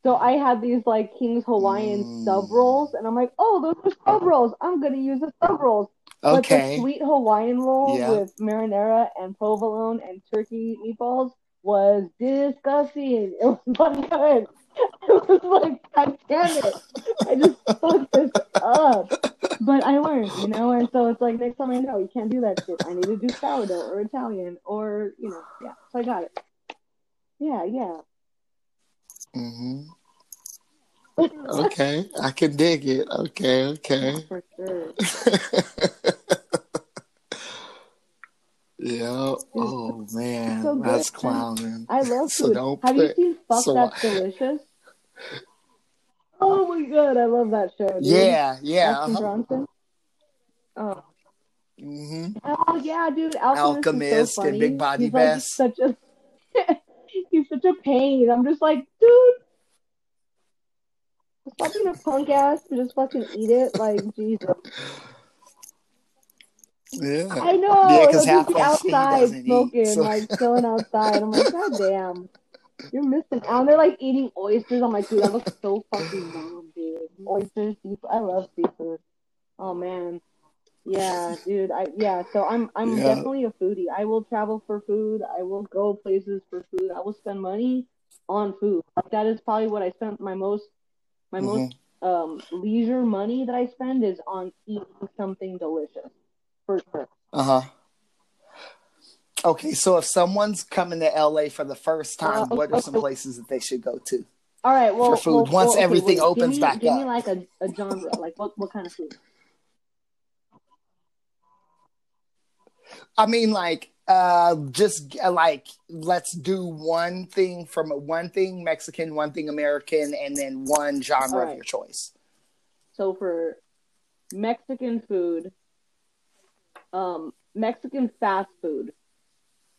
S2: So I had these like King's Hawaiian
S1: Mm.
S2: sub rolls, and I'm like, oh, those are sub rolls. I'm gonna use the sub rolls. Okay. But the sweet Hawaiian roll
S1: Yeah.
S2: with marinara and provolone and turkey meatballs was disgusting. It was [laughs] not good. It was like, God damn it. I just fucked this up. But I learned, you know, and so it's like next time I know you can't do that shit. I need to do sourdough or Italian or, you know, yeah. So I got it. Yeah, yeah.
S1: Hmm [laughs] Okay, I can dig it. Okay, okay.
S2: For sure. [laughs]
S1: yeah. Oh man,
S2: so
S1: that's clowning.
S2: I love
S1: So don't
S2: Have you seen Fuck
S1: so-
S2: That's Delicious? [laughs] Oh my god, I love that show. Dude.
S1: Yeah, yeah. Uh-huh.
S2: Bronson. Oh.
S1: hmm
S2: oh yeah, dude. Alchemist,
S1: Alchemist
S2: is so
S1: and. Big Body
S2: he's like such a he's such a pain. I'm just like, dude. Stop being a punk ass and just fucking eat it. Like Jesus.
S1: Yeah.
S2: I know.
S1: Yeah, 'cause
S2: he'll just be
S1: half
S2: outside
S1: doesn't eat,
S2: smoking,
S1: so-
S2: like chilling outside. I'm like, God damn. You're missing out. And they're like eating oysters. I'm like, dude, that looks so fucking bomb, dude. Oysters, seafood. I love seafood. Oh man. Yeah, dude. I yeah, so I'm I'm
S1: Yeah.
S2: definitely a foodie. I will travel for food. I will go places for food. I will spend money on food. Like that is probably what I spent my most my most um leisure money that I spend is on eating something delicious. For sure.
S1: Uh huh. Okay, so if someone's coming to LA for the first time,
S2: Uh,
S1: what are some places that they should go to?
S2: All right, well,
S1: For food,
S2: well,
S1: once
S2: well, okay,
S1: everything opens
S2: give me,
S1: back
S2: give
S1: up.
S2: me like a, a genre, like what what kind of food?
S1: I mean, like, uh, just uh, like let's do one thing from one thing Mexican, one thing American, and then one genre
S2: All
S1: of your choice.
S2: So for Mexican food, um, Mexican fast food.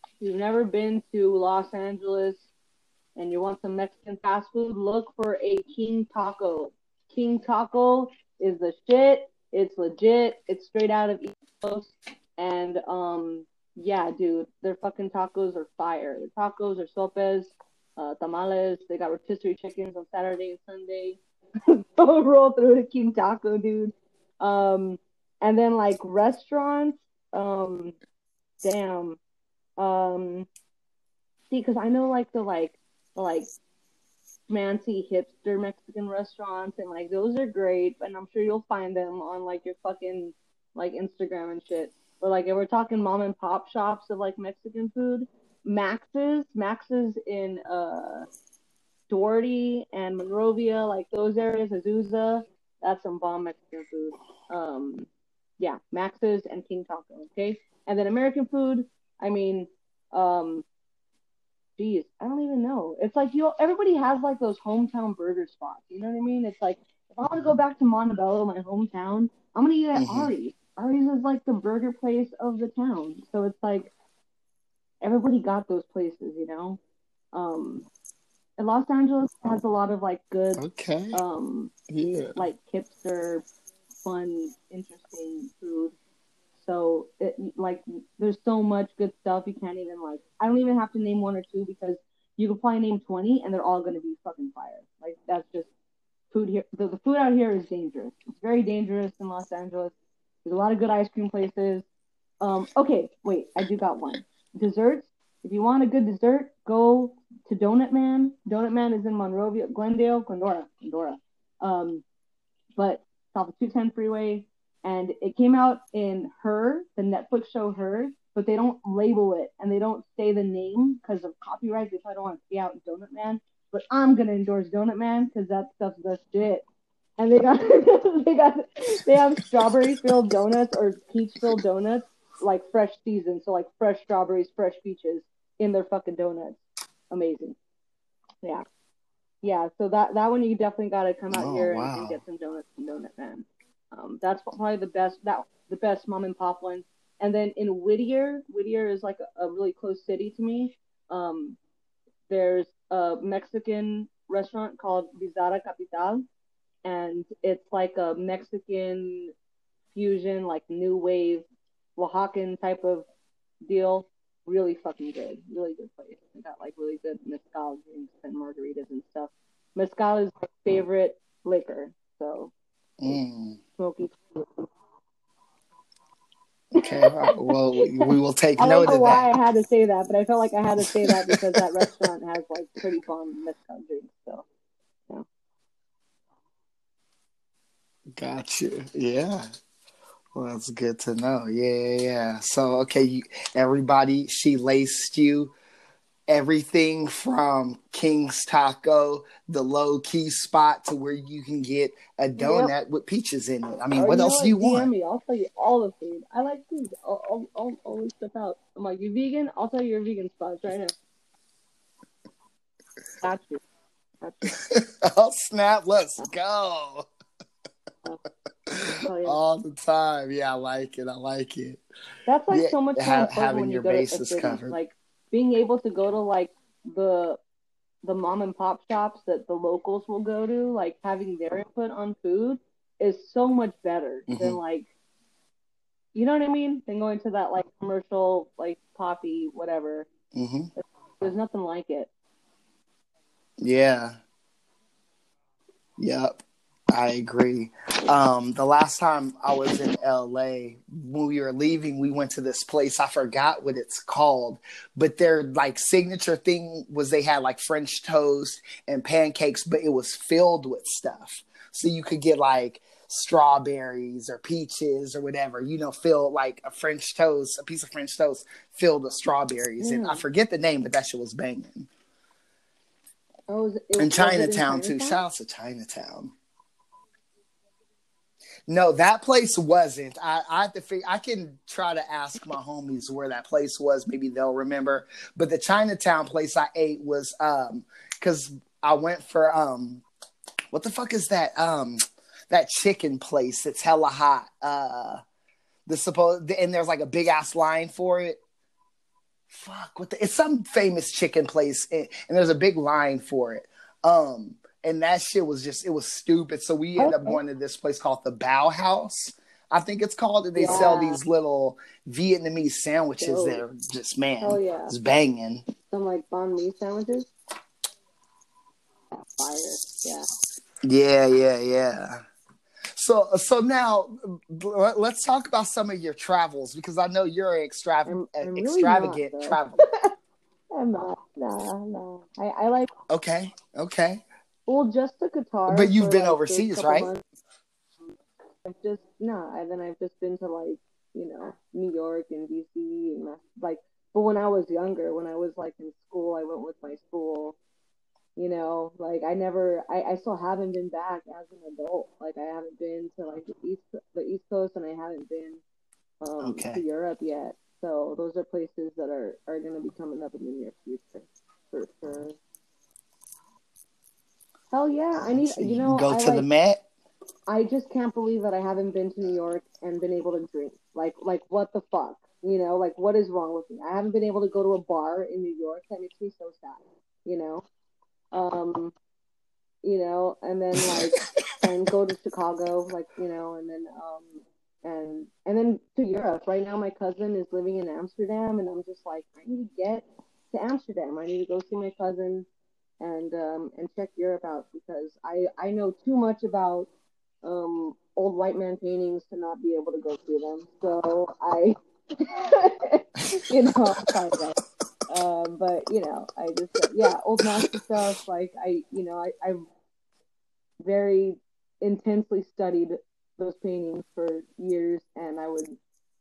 S2: If you've never been to Los Angeles and you want some Mexican fast food, look for a King Taco. King Taco is the shit. It's legit. It's straight out of East Coast. And um, yeah, dude, their fucking tacos are fire. The tacos are sopes, uh, tamales. They got rotisserie chickens on Saturday and Sunday. [laughs] so roll through to King Taco, dude. Um, and then like restaurants, um, damn. Um, see, because I know like the like the like fancy hipster Mexican restaurants, and like those are great, and I'm sure you'll find them on like your fucking like Instagram and shit. But like if we're talking mom and pop shops of like Mexican food, Max's, Max's in uh Duarte and Monrovia, like those areas, Azusa, that's some bomb Mexican food. Um, yeah, Max's and King Taco. Okay, and then American food. I mean, um, geez, I don't even know. It's like you. All everybody has like those hometown burger spots. You know what I mean? It's like if I want to go back to Montebello, my hometown, I'm gonna eat at mm-hmm. Ari's is like the burger place of the town. So it's like everybody got those places, you know. Um, and Los Angeles has a lot of like good,
S1: okay,
S2: um,
S1: yeah,
S2: like hipster, fun, interesting food. So it like there's so much good stuff you can't even like. I don't even have to name one or two because you could probably name twenty and they're all gonna be fucking fire. Like that's just food here. The, the food out here is dangerous. It's very dangerous in Los Angeles. There's a lot of good ice cream places. Um, okay, wait, I do got one. Desserts. If you want a good dessert, go to Donut Man. Donut Man is in Monrovia, Glendale, Glendora, Glendora. Um, but it's off the 210 freeway, and it came out in Her, the Netflix show Her, but they don't label it and they don't say the name because of copyright. They probably don't want to be out in Donut Man. But I'm gonna endorse Donut Man because that stuff's the shit and they got [laughs] they got they have strawberry filled donuts or peach filled donuts like fresh season, so like fresh strawberries, fresh peaches in their fucking donuts. Amazing. Yeah. Yeah, so that that one you definitely got to come out oh, here wow. and, and, get some donuts from Donut Man. Um, that's probably the best that the best mom and pop one. And then in Whittier, Whittier is like a, a really close city to me. Um, there's a Mexican restaurant called Bizarra Capital, and it's like a Mexican fusion, like new wave Oaxacan type of deal. Really fucking good, really good place. They got like really good mezcal drinks and margaritas and stuff. Mezcal is my favorite liquor, so
S1: mm.
S2: smoky.
S1: Okay, well, we will take
S2: I
S1: note
S2: don't know
S1: of
S2: why
S1: that.
S2: I had to say that, but I felt like I had to say that because that restaurant has like pretty fun mezcal drinks. So
S1: Gotcha. Yeah. Well, that's good to know. Yeah, yeah. So, okay, you, everybody, she laced you everything from King's Taco, the low key spot, to where you can get a donut yep. with peaches in it. I mean, oh, what else do you want?
S2: Me. I'll tell you all the food. I like food. I'll, I'll, I'll always step out. I'm like, you vegan? I'll tell you your vegan spots right now. Got you. Got you.
S1: oh, snap. Let's go. Oh, yeah. All the time. Yeah, I like it. I like it.
S2: That's like yeah, so much ha- having your bases covered. Like being able to go to like the the mom and pop shops that the locals will go to, like having their input on food is so much better mm-hmm. than like you know what I mean? Than going to that like commercial like poppy whatever.
S1: Mm-hmm.
S2: There's nothing like it.
S1: Yeah. Yep. I agree. Um, the last time I was in LA, when we were leaving, we went to this place. I forgot what it's called, but their like signature thing was they had like French toast and pancakes, but it was filled with stuff. So you could get like strawberries or peaches or whatever, you know, fill like a French toast, a piece of French toast filled with strawberries. Mm. And I mm. forget the name, but that shit was banging.
S2: Oh,
S1: in Chinatown, in too. Shout out to Chinatown. No, that place wasn't. I, I have to figure. I can try to ask my homies where that place was. Maybe they'll remember. But the Chinatown place I ate was um because I went for um what the fuck is that um that chicken place that's hella hot. Uh, the supposed and there's like a big ass line for it. Fuck, what the, it's some famous chicken place, and, and there's a big line for it. Um, and that shit was just it was stupid. So we ended okay. up going to this place called the Bauhaus. I think it's called. And they yeah. sell these little Vietnamese sandwiches oh. that are just man, oh yeah, it's banging.
S2: Some like banh mi sandwiches. Fire, yeah.
S1: Yeah, yeah, yeah. So, so now let's talk about some of your travels because I know you're an extravagant, I'm, I'm extravagant
S2: really
S1: traveler. [laughs]
S2: I'm not. No, no. I, I like.
S1: Okay. Okay.
S2: Well, just the guitar.
S1: But you've been like overseas, right?
S2: Months. I've just no, and then I've just been to like you know New York and DC and like. But when I was younger, when I was like in school, I went with my school. You know, like I never, I, I still haven't been back as an adult. Like I haven't been to like the east, the East Coast, and I haven't been um, okay. to Europe yet. So those are places that are are going to be coming up in the near future for sure. Hell yeah, I need. You know,
S1: go
S2: I,
S1: to
S2: like,
S1: the Met.
S2: I just can't believe that I haven't been to New York and been able to drink. Like, like what the fuck? You know, like what is wrong with me? I haven't been able to go to a bar in New York. That makes me so sad. You know, um, you know, and then like [laughs] and go to Chicago, like you know, and then um, and and then to Europe. Right now, my cousin is living in Amsterdam, and I'm just like, I need to get to Amsterdam. I need to go see my cousin and um, and check Europe out because I I know too much about um, old white man paintings to not be able to go through them. So I, [laughs] you know, kind of. Um, but you know, I just uh, yeah, old master stuff. Like I, you know, I I very intensely studied those paintings for years, and I would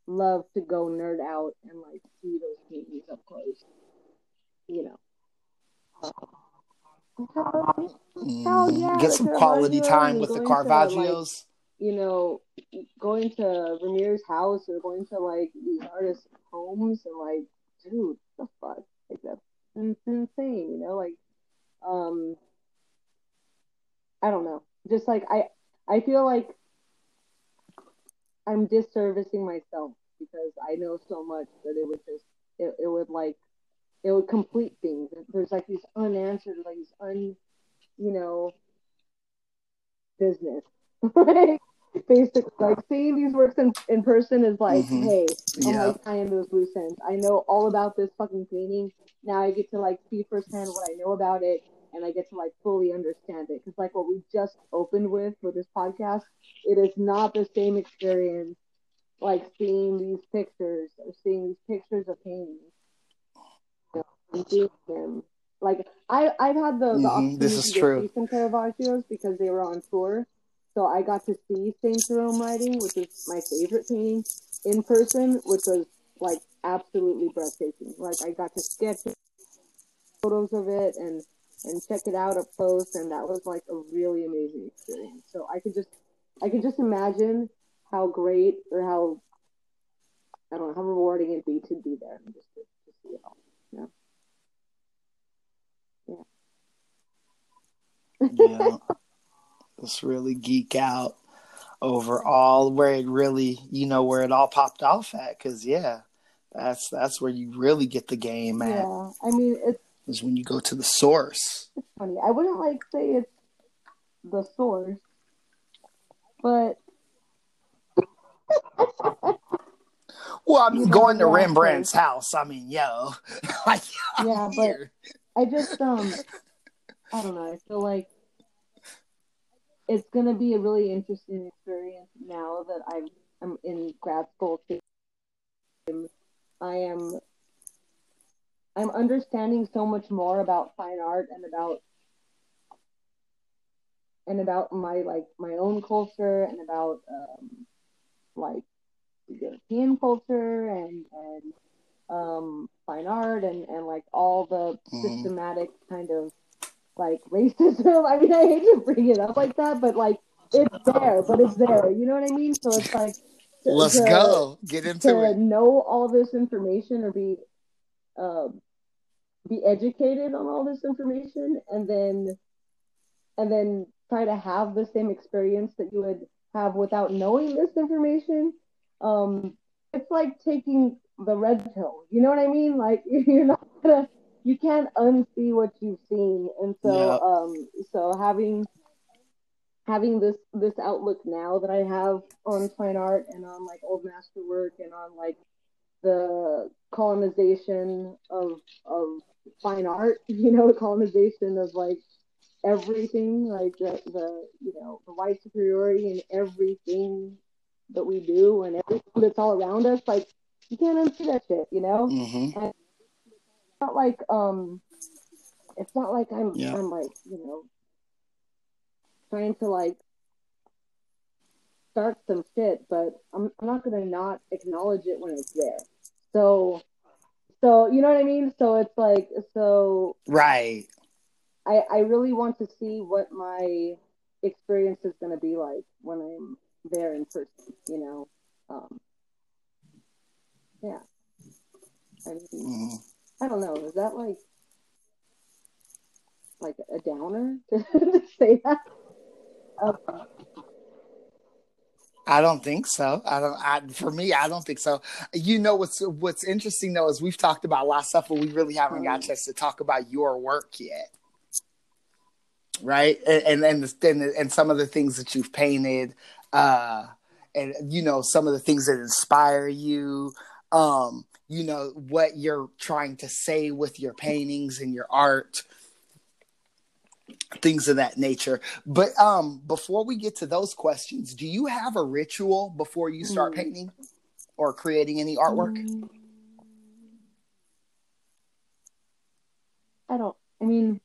S2: love to go nerd out and like see those paintings up close. You know.
S1: Mm, yeah, get some quality time with the Caravaggio's.
S2: like, you know, going to Vermeer's house or going to like these artists' homes and like, dude, the fuck, like that's insane. You know, like, um, I don't know, just like I, I feel like I'm disservicing myself because I know so much that it would just, it, it would like it would complete things. There's like these unanswered, like these un, you know, business. [laughs] Basically, like seeing these works in, in person is like, mm-hmm. hey, I'm yeah. like tying those loose ends. I know all about this fucking painting. Now I get to like see firsthand what I know about it, and I get to like fully understand it. Because like what we just opened with for this podcast, it is not the same experience like seeing these pictures or seeing these pictures of paintings him. Like I, I've had the, the mm-hmm. opportunity
S1: this is to true.
S2: see some Caravaggios because they were on tour, so I got to see Saint Jerome writing, which is my favorite painting, in person, which was like absolutely breathtaking. Like I got to sketch photos of it and and check it out up close, and that was like a really amazing experience. So I could just I could just imagine how great or how I don't know how rewarding it'd be to be there and just to, to see it all. Yeah.
S1: yeah. Just really geek out over all where it really, you know, where it all popped off at. Cause yeah, that's, that's where you really get the game at.
S2: Yeah. I mean, it's,
S1: is when you go to the source.
S2: It's funny. I wouldn't like say it's the source, but [laughs]
S1: well, I mean, going to Rembrandt's house. I mean, yo, [laughs] like,
S2: yeah, but I just um, I don't know. I feel like it's going to be a really interesting experience now that I'm, I'm in grad school. I am I'm understanding so much more about fine art and about and about my like my own culture and about um, like European culture and and um, fine art and and like all the mm-hmm. systematic kind of like racism. [laughs] I mean, I hate to bring it up like that, but like it's there, but it's there. You know what I mean? So it's like
S1: to, let's to, go get into
S2: to
S1: it.
S2: Know all this information or be um, be educated on all this information, and then and then try to have the same experience that you would have without knowing this information. Um, it's like taking the red pill. You know what I mean? Like [laughs] you're not gonna, you can't unsee what you've seen, and so
S1: Yeah.
S2: um, so having having this this outlook now that I have on fine art and on like old masterwork and on like the colonization of of fine art, [laughs] you know, the colonization of like everything, like the, the you know, the white superiority and everything that we do and everything that's all around us, like you can't unsee that shit, you know?
S1: hmm
S2: It's not like um it's not like I'm
S1: Yeah.
S2: I'm like, you know, trying to like start some shit, but I'm I'm not gonna not acknowledge it when it's there. So so you know what I mean? So it's like so
S1: Right.
S2: I, I really want to see what my experience is going to be like when I'm there in person, you know? Um, yeah. I mean,
S1: Mhm.
S2: I don't know. Is that like, like a downer [laughs] to say that? Um,
S1: I don't think so. I don't. I, for me, I don't think so. You know what's what's interesting though is we've talked about a lot of stuff, but we really haven't got a chance to talk about your work yet, right? And and and, and, and some of the things that you've painted, uh, and you know some of the things that inspire you. Um, you know what you're trying to say with your paintings and your art things of that nature. But um, before we get to those questions, do you have a ritual before you start
S2: Hmm.
S1: painting or creating any artwork?
S2: Mm. I don't. I mean,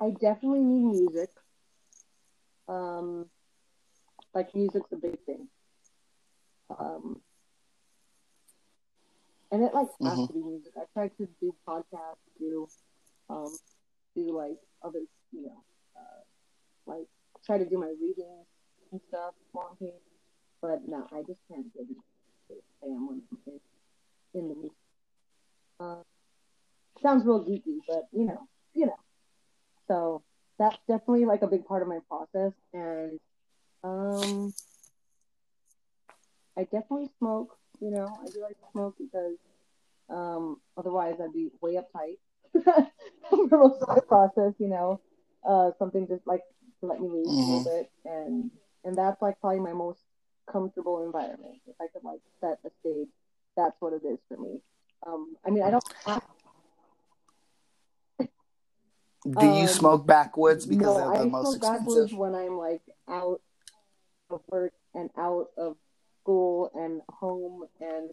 S2: I definitely need music. Um, like music's a big thing. Um, and it like has
S1: Mhm.
S2: to be music. I try to do podcasts, do um, do like other, you know, uh, like try to do my readings and stuff, paintings. But no, I just can't do it. I am when I'm in, in the music. Uh, sounds real geeky, but you know, you know. So that's definitely like a big part of my process, and um, I definitely smoke. You know, I do like to smoke because um, otherwise I'd be way uptight [laughs] for most of the process. You know, uh, something just like to let me loose a little bit, and and that's like probably my most comfortable environment. If I could like set a stage, that's what it is for me. Um, I mean, I don't. Have,
S1: Do you
S2: Um,
S1: smoke backwoods because
S2: no,
S1: they're the
S2: I
S1: most
S2: smoke backwards
S1: expensive?
S2: when I'm like out of work and out of school and home and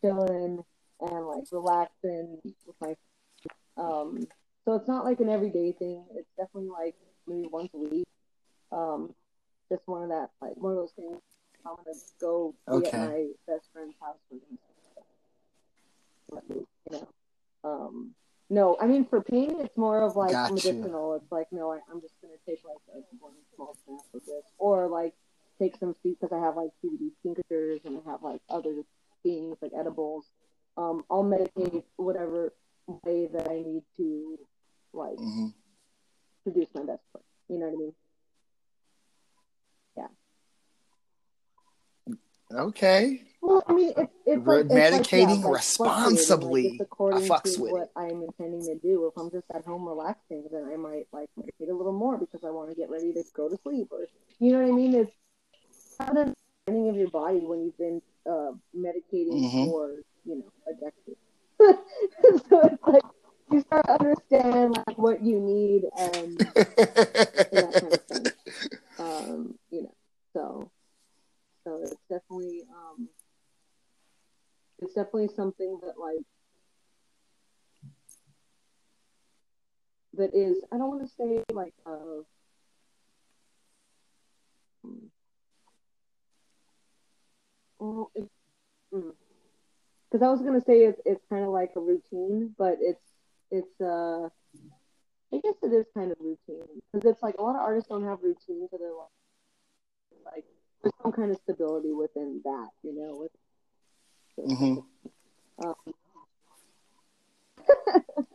S2: chilling and like relaxing with my um so it's not like an everyday thing. It's definitely like maybe once a week. Um just one of that like one of those things I'm gonna go be
S1: Okay.
S2: at my best friend's house for. You know. Um no, I mean for pain it's more of like
S1: Gotcha.
S2: medicinal. It's like no, I, I'm just gonna take like a one small snap of this, or like take some because I have like CBD tinctures and I have like other things like edibles. Um, I'll medicate whatever way that I need to like
S1: hmm
S2: produce my best work. You know what I mean? Yeah.
S1: Okay.
S2: Well, I mean, it's it's like it's like, yeah,
S1: medicating responsibly.
S2: Like, according
S1: I fucks
S2: to
S1: with
S2: what I'm intending to do. If I'm just at home relaxing, then I might like medicate a little more because I want to get ready to go to sleep, or you know what I mean? It's kind of understanding of your body when you've been uh, medicating
S1: Mhm.
S2: for you know addiction. [laughs] so it's like you start to understand like what you need and and that kind of thing. Um, you know, so so it's definitely um, it's definitely something that like that is I don't want to say like uh, well, because I was gonna say it's it's kind of like a routine, but it's it's uh I guess it is kind of routine because it's like a lot of artists don't have routine to their life. Like there's some kind of stability within that, you know. With,
S1: Mhm.
S2: um, [laughs]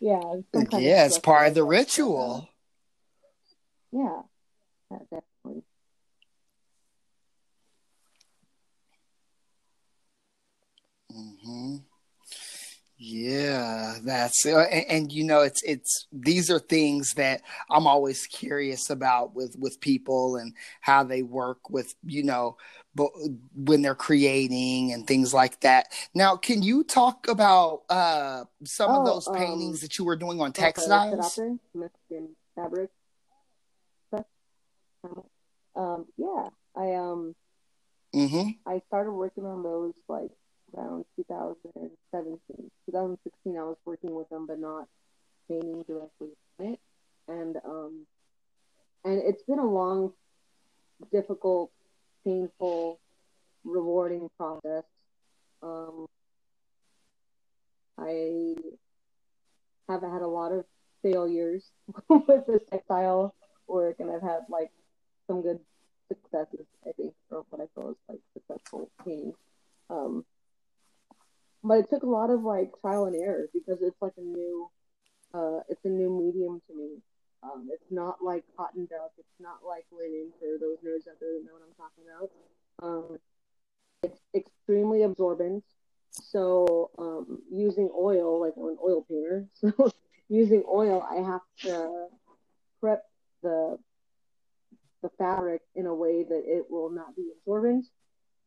S2: yeah,
S1: Yeah, it's part of the ritual.
S2: Yeah.
S1: Hmm Yeah, that's uh, and, and you know it's it's these are things that I'm always curious about with with people and how they work with you know but when they're creating and things like that. Now, can you talk about uh some of
S2: Oh,
S1: those
S2: um,
S1: paintings that you were doing on textiles?
S2: Mexican fabric. Um, yeah, I um
S1: Mm-hmm.
S2: I started working on those like around 2017. 2016, I was working with them, but not painting directly on it. And um, and it's been a long, difficult, painful, rewarding process. Um, I have had a lot of failures [laughs] with this textile work, and I've had like some good successes, I think, or what I feel is like successful paintings. Um, but it took a lot of like trial and error because it's like a new, uh, it's a new medium to me. Um, it's not like cotton duck. It's not like linen for those nerds out there that know what I'm talking about. Um, it's extremely absorbent. So um, using oil, like an oil painter, [laughs] so using oil, I have to prep the the fabric in a way that it will not be absorbent.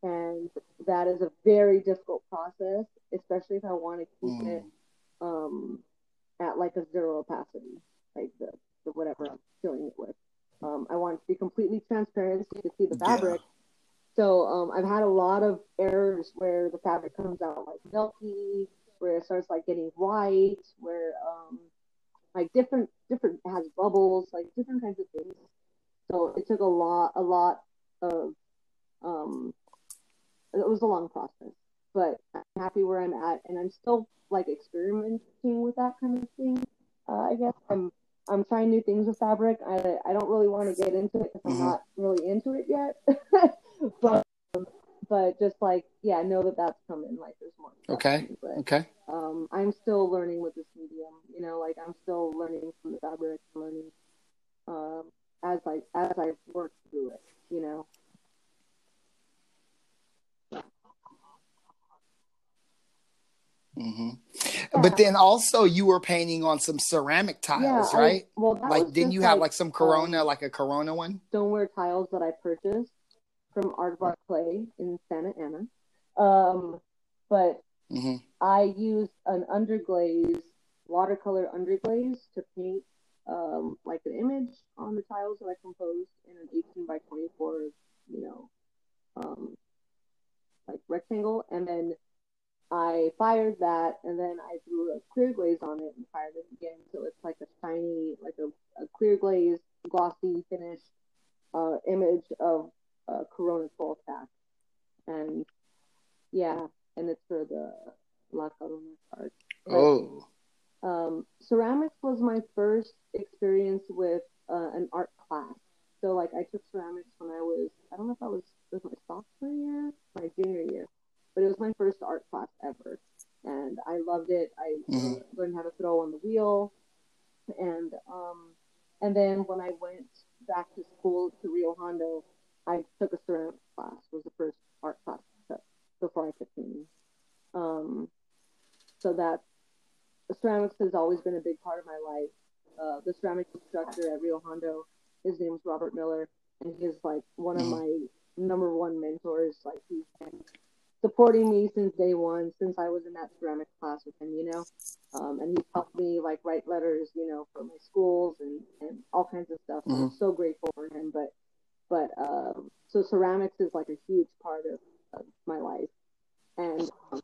S2: And that is a very difficult process, especially if I want to keep
S1: Mm.
S2: it um, at like a zero opacity, like the, the whatever I'm filling it with. Um, I want it to be completely transparent so you can see the
S1: Yeah.
S2: fabric. So um, I've had a lot of errors where the fabric comes out like milky, where it starts like getting white, where um, like different different has bubbles, like different kinds of things. So it took a lot a lot of um, it was a long process, but I'm happy where I'm at, and I'm still like experimenting with that kind of thing. Uh, I guess I'm I'm trying new things with fabric. I I don't really want to get into it because I'm
S1: Mhm.
S2: not really into it yet. [laughs] but but just like yeah, know that that's coming. Like there's more.
S1: Okay.
S2: coming, But
S1: Okay.
S2: um, I'm still learning with this medium. You know, like I'm still learning from the fabric, learning um, as I as I work through it. You know.
S1: Hmm But then also you were painting on some ceramic tiles,
S2: I-
S1: right?
S2: well, that
S1: like didn't you have like some Corona,
S2: um,
S1: like a Corona one?
S2: stoneware tiles that I purchased from Aardvark Clay in Santa Ana. Um, but
S1: hmm
S2: I used an underglaze, watercolor underglaze to paint um, like an image on the tiles that I composed in an 18 by 24, you know, um, like rectangle. And then I fired that and then I threw a clear glaze on it and fired it again. So it's like a shiny, like a, a clear glaze, glossy, finished uh, image of uh, Corona 12 pack. And yeah, and it's for the La Corona card. But,
S1: Oh.
S2: um, ceramics was my first experience with uh, an art class. So like I took ceramics when I was I don't know if I was was my sophomore year, my junior year, but it was my first art class ever, and I loved it. I uh,
S1: Mhm.
S2: learned how to throw on the wheel, and um, and then when I went back to school to Rio Hondo, I took a ceramics class. Was the first art class I took before I took painting. Um, so that ceramics has always been a big part of my life. Uh, the ceramic instructor at Rio Hondo, his name is Robert Miller, and he's like one of
S1: Mhm.
S2: my number one mentors. Like he's been supporting me since day one, since I was in that ceramic class with him, you know. Um, and he's helped me like write letters, you know, for my schools and, and all kinds of stuff. So I'm so grateful for him. But but um, so ceramics is like a huge part of, of my life. And um,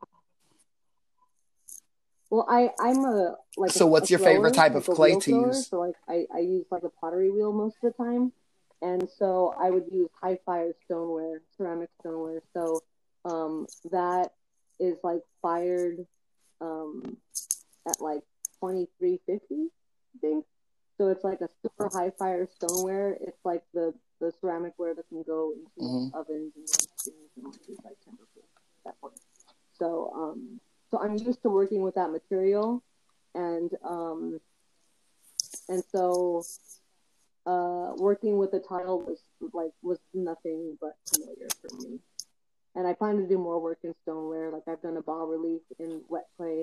S2: well, I I'm a like.
S1: So
S2: a,
S1: what's
S2: a
S1: your favorite type
S2: like
S1: of clay to
S2: thrower.
S1: use?
S2: So like I I use like a pottery wheel most of the time, and so I would use high fire stoneware, ceramic stoneware. So um that is like fired um at like twenty three fifty, I think. So it's like a super high fire stoneware. It's like the the ceramic ware that can go into
S1: Mhm.
S2: ovens and roastings and like, like temperature at that point. So um so I'm used to working with that material. and um, and so uh, working with the tile was like was nothing but familiar for me. And I plan to do more work in stoneware. Like I've done a bas relief in wet clay.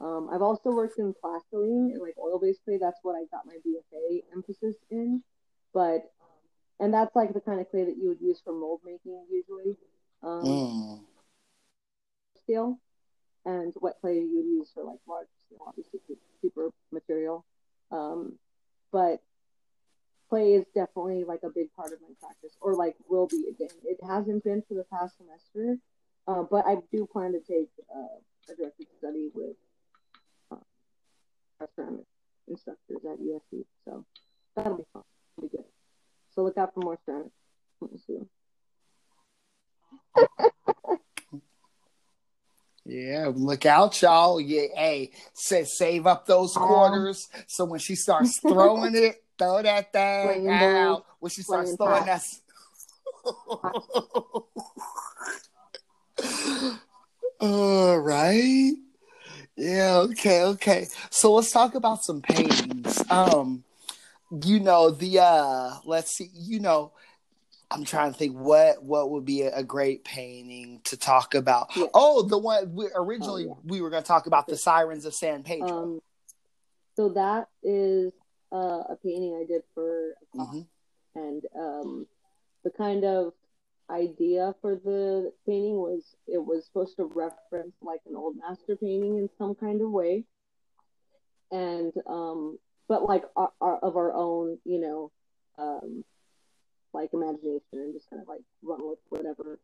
S2: Um, I've also worked in plastering and like oil-based clay. That's what I got my BFA emphasis in. But and that's like the kind of clay that you would use for mold making usually. Um, mm. Steel and wet clay you would use for like large steel, obviously cheaper material. Um, but play is definitely like a big part of my practice, or like will be again. It hasn't been for the past semester, uh, but I do plan to take uh, a directed study with uh, ceramic instructors at USC. So that'll be fun. It'll be good. So look out for more ceramic [laughs] soon.
S1: Yeah, look out, y'all. Yeah, hey, say, save up those quarters so when she starts throwing it, throw that thing out. When she starts throwing that. All right. Yeah, okay, okay. So let's talk about some paintings. Um, you know, the uh let's see, you know, I'm trying to think what what would be a, great painting to talk about. Yeah. Oh, the one we, originally oh, yeah. we were going to talk about the Sirens of San Pedro. Um,
S2: so that is uh, a painting I did for mm-hmm. and um, the kind of idea for the painting was it was supposed to reference like an old master painting in some kind of way, and um, but like our, our, of our own, you know. Um, like imagination and just kind of like run with whatever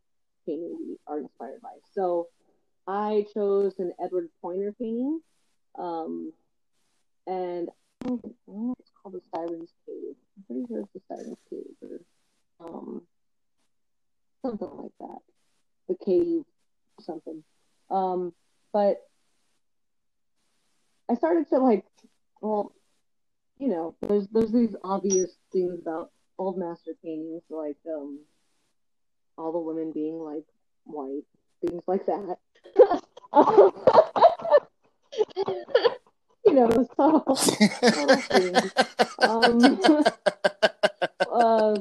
S2: painting we are inspired by. So I chose an Edward Poynter painting. Um, and I don't, know if it's called the Siren's Cave. I'm pretty sure it's the Siren's Cave or um, something like that. The cave, something. Um, but I started to like, well, you know, there's there's these obvious things about old master paintings, like um, all the women being like white, things like that. [laughs] [laughs] know, subtle, subtle things. Um, [laughs] uh,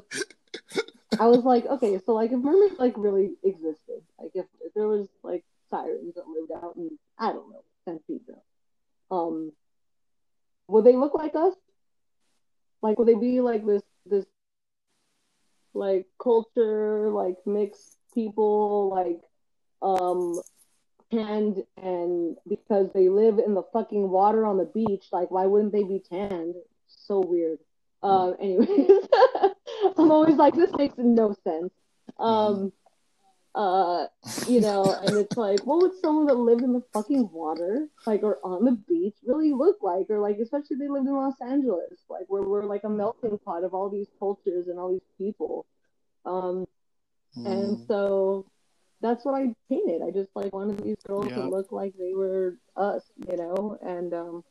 S2: I was like, okay, so like if mermaids like really existed, like if, if there was like sirens that lived out in I don't know San Pedro, um, would they look like us? Like would they be like this this like culture, like mixed people, like um tanned and because they live in the fucking water on the beach, like why wouldn't they be tanned? So weird. Uh anyways. [laughs] I'm always like, this makes no sense. Um uh you know, and it's like, what would someone that lived in the fucking water, like or on the beach really look like? Or like especially they lived in Los Angeles, like where we're like a melting pot of all these cultures and all these people. Um mm. and so that's what I painted. I just like wanted these girls yeah. to look like they were us, you know, and um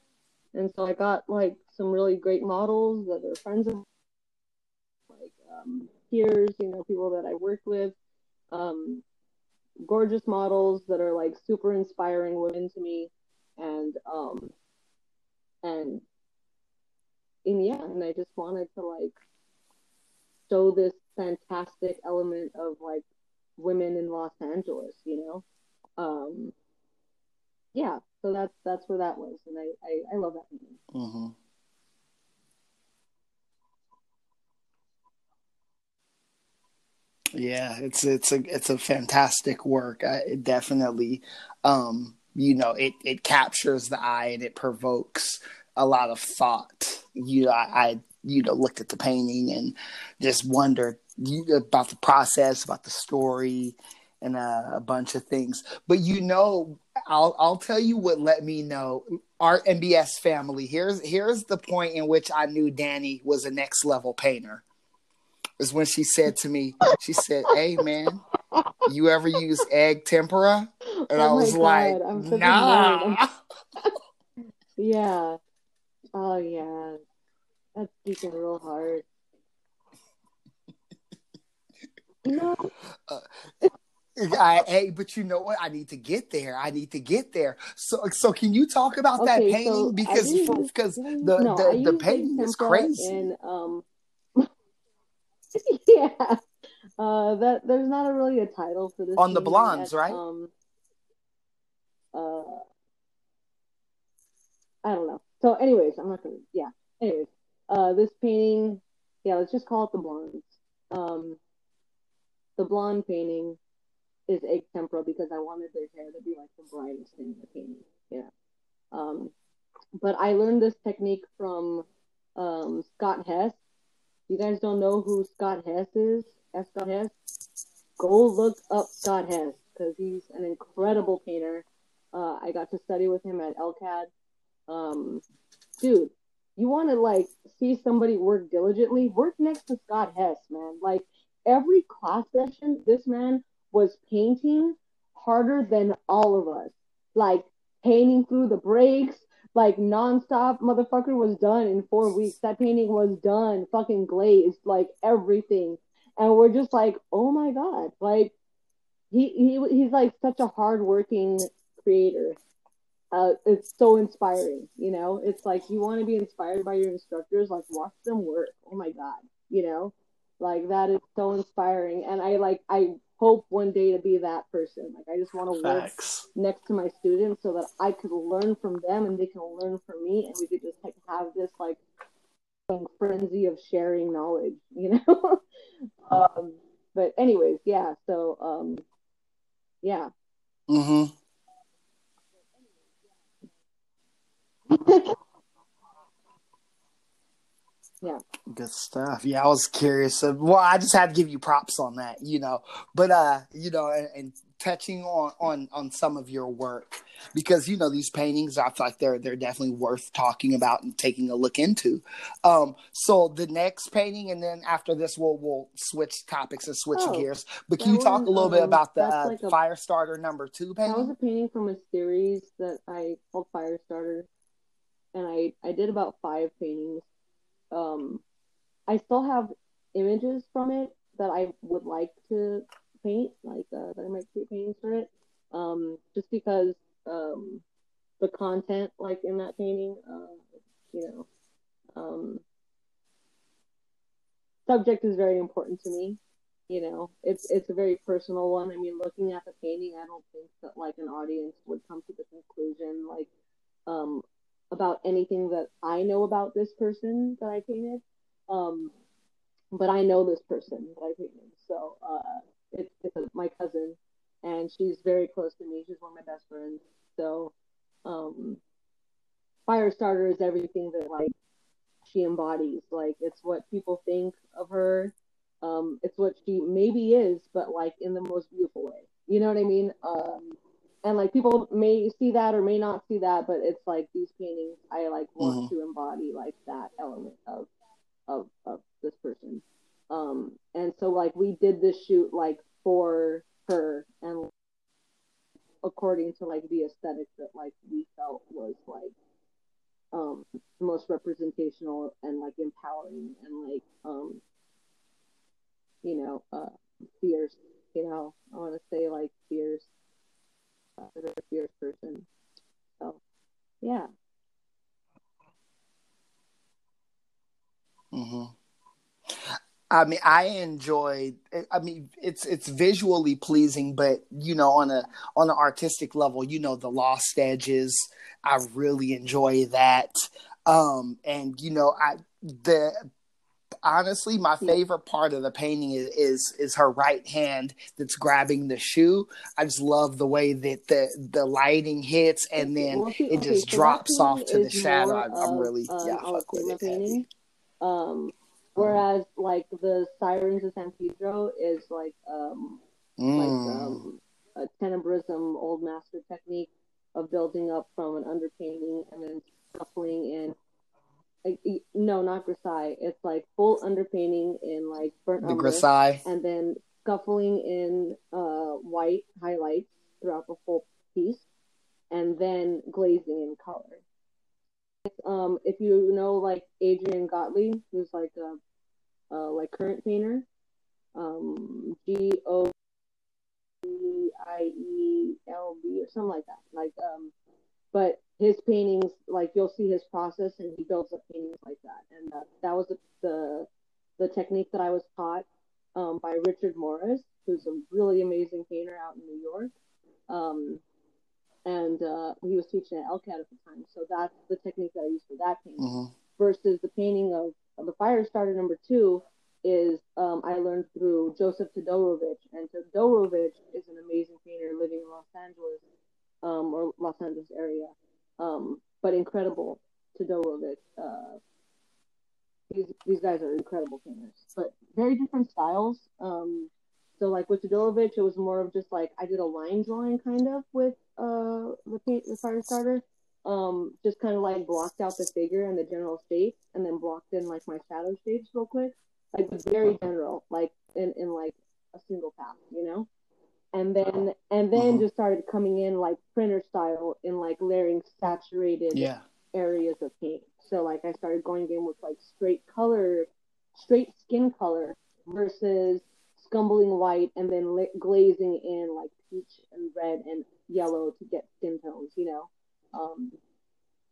S2: and so I got like some really great models that are friends of like um peers, you know, people that I worked with um, gorgeous models that are like super inspiring women to me, and um, and and yeah, and I just wanted to like show this fantastic element of like women in Los Angeles, you know. Um, yeah, so that's that's where that was, and I I, I love that movie. Mm-hmm.
S1: Yeah, it's it's a it's a fantastic work. I, it definitely, um, you know, it it captures the eye and it provokes a lot of thought. You I, I you know looked at the painting and just wondered about the process, about the story, and uh, a bunch of things. But you know, I'll I'll tell you what let me know. Art and BS family. Here's here's the point in which I knew Danie was a next level painter is when she said to me, she said, "Hey man, you ever use egg tempera?" And oh I was like, "Nah." [laughs]
S2: yeah. Oh yeah. That's speaking real hard.
S1: No. Uh, I, hey, but you know what? I need to get there. I need to get there. So, so can you talk about okay, that painting so because because the no, the, the painting is crazy.
S2: And um, [laughs] yeah, uh, that there's not a really a title for this
S1: on the blondes, yet. right? Um,
S2: uh, I don't know. So, anyways, I'm not gonna. Yeah. Anyways, uh, this painting, yeah, let's just call it the blondes. Um, the blonde painting is egg tempera because I wanted their hair to be like the brightest thing in the painting. Yeah. Um, but I learned this technique from um, Scott Hess. you guys don't know who Scott Hess is, S. Scott Hess, go look up Scott Hess because he's an incredible painter. Uh, I got to study with him at LCAD. Um, dude, you want to like see somebody work diligently? Work next to Scott Hess, man. Like every class session, this man was painting harder than all of us. Like painting through the breaks, like nonstop. Motherfucker was done in four weeks. That painting was done, fucking glazed, like everything. And we're just like, oh my god, like he he he's like such a hardworking creator. Uh, it's so inspiring, you know. It's like you want to be inspired by your instructors, like watch them work. Oh my god, you know, like that is so inspiring. And I like I hope one day to be that person. Like I just want to work next to my students so that I could learn from them and they can learn from me and we could just like have this like frenzy of sharing knowledge, [laughs] you know? um, but anyways, yeah, so um yeah.
S1: Mhm.
S2: Yeah.
S1: Good stuff. Yeah, I was curious. Well, I just had to give you props on that, you know. But uh, you know, and, and touching on on on some of your work because you know these paintings I feel like they're they're definitely worth talking about and taking a look into. Um, so the next painting, and then after this, we'll we'll switch topics and switch oh, gears. But can you talk a little um, bit about the uh, like a, Firestarter number two painting?
S2: That was a painting from a series that I called Firestarter, and I I did about five paintings um, I still have images from it that I would like to paint, like uh, that I might create paintings for it. Um, just because um, the content, like in that painting, uh, you know, um, subject is very important to me. You know, it's it's a very personal one. I mean, looking at the painting, I don't think that like an audience would come to the conclusion like um, about anything that I know about this person that I painted. Um, but I know this person that I painted. So uh, it's, it's my cousin, and she's very close to me. She's one of my best friends. So um, Firestarter is everything that like she embodies. Like it's what people think of her. Um, it's what she maybe is, but like in the most beautiful way. You know what I mean? Um, and like people may see that or may not see that but it's like these paintings i like want mm-hmm. to embody like that element of of of this person um and so like we did this shoot like for her and according to like the aesthetic that like we felt was like um the most representational and like empowering and like um you know uh fierce you know i want to say like fierce very fierce person. So, yeah.
S1: hmm I mean, I enjoyed. I mean, it's it's visually pleasing, but you know, on a on an artistic level, you know, the lost edges. I really enjoy that, um, and you know, I the honestly, my favorite part of the painting is, is, is her right hand that's grabbing the shoe. I just love the way that the the lighting hits and then well, see, it just okay, drops so off to the shadow. I, am really um, yeah, fuck with it. Painting.
S2: Um, whereas like the Sirens of San Pedro is like um mm. like um a tenebrism old master technique of building up from an underpainting and then scumbling in like, no, not grisaille. It's like full underpainting in like burnt
S1: the umber, grisaille,
S2: and then scumbling in uh, white highlights throughout the whole piece, and then glazing in color. Um, if you know like Adrian Gottlieb, who's like a, like current painter, um, G O I E L B or something like that. Like um, but his paintings, like you'll see his process, and he builds up paintings like that. And uh, that was the, the the technique that I was taught um, by Richard Morris, who's a really amazing painter out in New York. Um, and uh, he was teaching at LCAD at the time. So that's the technique that I used for that painting.
S1: Mhm.
S2: Versus the painting of, of the fire starter number two is um, I learned through Joseph Todorovitch. And Todorovitch is an amazing painter living in Los Angeles um, or Los Angeles area, um, but incredible Todorovitch. Uh, these, these guys are incredible painters, but very different styles. Um, so like with Todorovitch, it was more of just like I did a line drawing kind of with uh the the fire starter. Um, just kind of like blocked out the figure and the general shape, and then blocked in like my shadow shapes real quick. Like very general, like in in like a single pass, you know. And then and then
S1: Mhm.
S2: just started coming in like printer style in like layering saturated
S1: Yeah.
S2: areas of paint. So like I started going in with like straight color, straight skin color versus scumbling white and then la- glazing in like peach and red and yellow to get skin tones, you know. Um,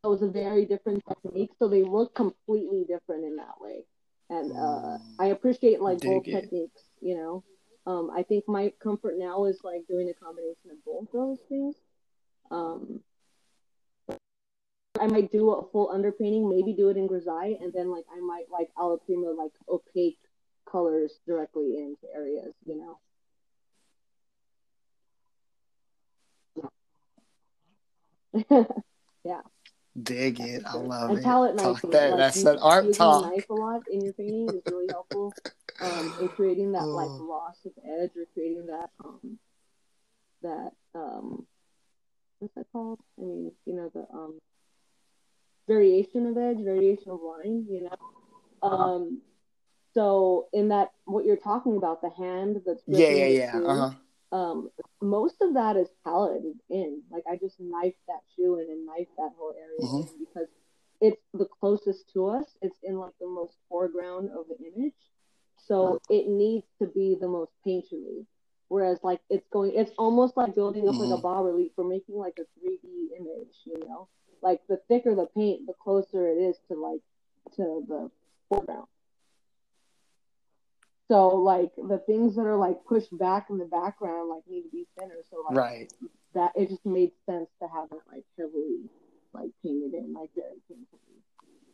S2: it was a very different technique, so they look completely different in that way. And uh, I appreciate like both
S1: it.
S2: techniques, you know. Um, I think my comfort now is like doing a combination of both those things. Um, I might do a full underpainting, maybe do it in grisaille, and then like I might like alla prima like opaque colors directly into areas, you know. [laughs] yeah.
S1: Dig it. I love
S2: and
S1: it. Talk that.
S2: like
S1: That's
S2: you-
S1: that art talk.
S2: a knife a lot in your painting is really helpful [laughs] um, in creating that like
S1: Oh.
S2: loss of edge or creating that um that um what's that called? I mean, you know the um variation of edge, variation of line, you know. Um, so in that what you're talking about, the hand that's
S1: Yeah, yeah, yeah.
S2: shoe,
S1: Uh huh.
S2: um, most of that is paletted in. Like I just knifed that shoe in and knifed that whole area
S1: Mhm.
S2: in because it's the closest to us. It's in like the most foreground of the image, so it needs to be the most painterly. Whereas like it's going, it's almost like building up like
S1: Mhm.
S2: a bas relief. We're making like a 3D image, you know. Like the thicker the paint, the closer it is to like to the foreground. So like the things that are like pushed back in the background like need to be thinner. So like
S1: Right.
S2: that it just made sense to have it like heavily like painted in, like very painfully.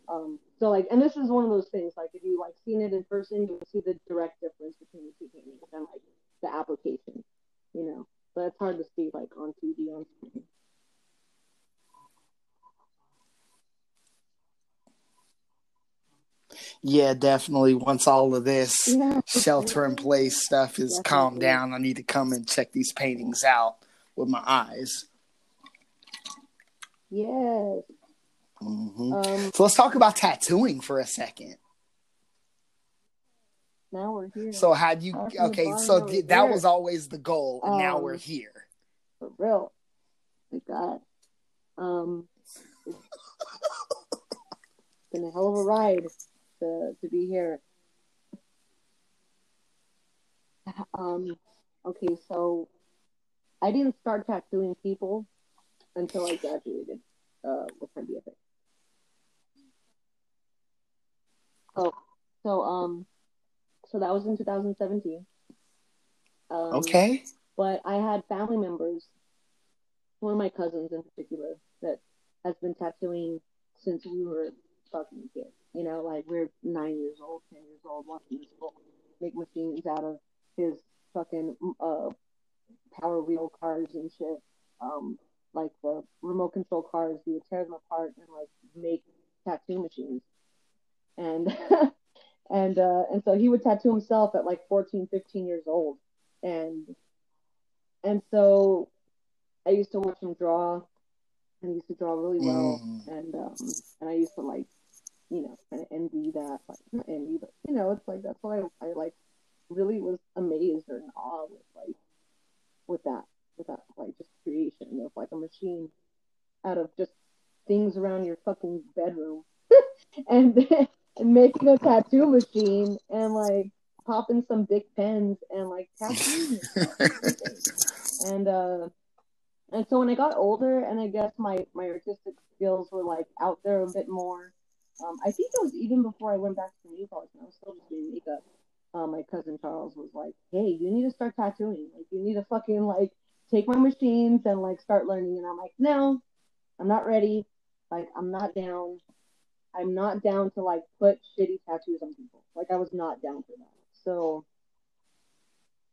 S2: Um so like and this is one of those things, like if you like seen it in person, you'll see the direct difference between the two paintings and like the application, you know. But it's hard to see like on two D on screen.
S1: Yeah, definitely. Once all of this
S2: Yeah.
S1: shelter in place stuff is calmed down, I need to come and check these paintings out with my eyes.
S2: Yes.
S1: Hmm
S2: Um
S1: So let's talk about tattooing for a second.
S2: now we're here.
S1: So had you okay? So th- that
S2: here.
S1: was always the goal, and now
S2: Um,
S1: we're here.
S2: for real. My God. Um, it's been a hell of a ride to to be here. Um, okay, so I didn't start tattooing people until I graduated uh, with my BFA. So, so um, so that was in 2017. Um,
S1: Okay.
S2: but I had family members, one of my cousins in particular, that has been tattooing since we were fucking kids. You know, like we're nine years old, ten years old, watching this fool make machines out of his fucking uh power wheel cars and shit. Um, like the remote control cars, he would tear them apart and like make tattoo machines. And [laughs] and uh and so he would tattoo himself at like 14, 15 years old. And and so I used to watch him draw, and he used to draw really well.
S1: Mm.
S2: And um, and I used to like, you know, kind of envy that, like not envy, but you know, it's like that's why I, I like really was amazed or in awe with like with that with that like just creation of like a machine out of just things around your fucking bedroom, [laughs] and and making a tattoo machine and like popping some big pens and like tattooing [laughs] and uh and so when I got older and I guess my my artistic skills were like out there a bit more. Um, I think it was even before I went back to New polish and I was still just doing makeup. Um, my cousin Charles was like, "Hey, you need to start tattooing. Like, you need to fucking like take my machines and like start learning." And I'm like, "No, I'm not ready. Like, I'm not down. I'm not down to like put shitty tattoos on people. Like, I was not down for that. So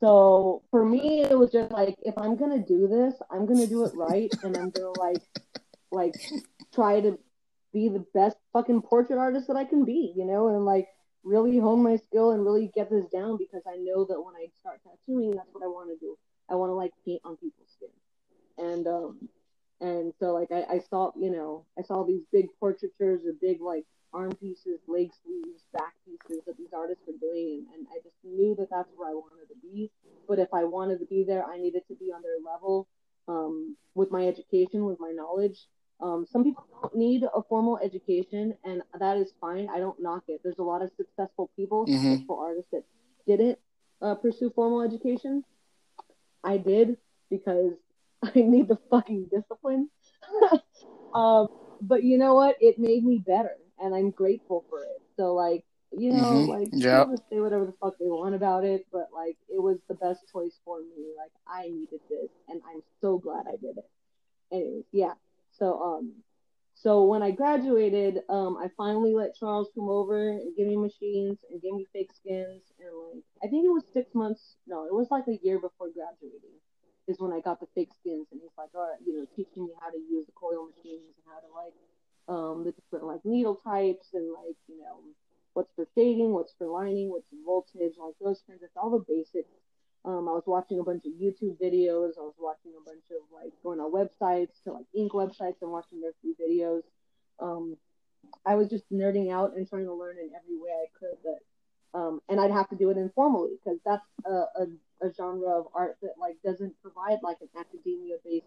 S2: so for me, it was just like, if I'm gonna do this, I'm gonna do it right, and I'm gonna like, like, try to be the best fucking portrait artist that I can be, you know, and like really hone my skill and really get this down because I know that when I start tattooing, that's what I want to do. I want to like paint on people's skin, and um, and so like I, I saw, you know, I saw these big portraitures or big like arm pieces, leg sleeves, back pieces that these artists were doing, and, and I just knew that that's where I wanted to be. But if I wanted to be there, I needed to be on their level um, with my education, with my knowledge. Um, some people don't need a formal education, and that is fine. I don't knock it. There's a lot of successful people, mm-hmm. successful artists that didn't uh, pursue formal education. I did because [laughs] I need the fucking discipline. [laughs] um, but you know what? It made me better and I'm grateful for it. So like, you know, mm-hmm. like yep. people say whatever the fuck they want about it, but like it was the best choice for me. Like I needed this and I'm so glad I did it. Anyways, yeah. So um so when I graduated, um I finally let Charles come over and give me machines and give me fake skins and like I think it was six months no, it was like a year before graduating is when I got the fake skins and he's like, all right, you know, teaching me how to use the coil machines and how to like um, the different like needle types and like you know what's for shading, what's for lining, what's the voltage, like those kinds of all the basics. Um, I was watching a bunch of YouTube videos. I was watching a bunch of like going on websites to like ink websites and watching their free videos. Um, I was just nerding out and trying to learn in every way I could. That, um, and I'd have to do it informally because that's a, a, a, genre of art that like doesn't provide like an academia based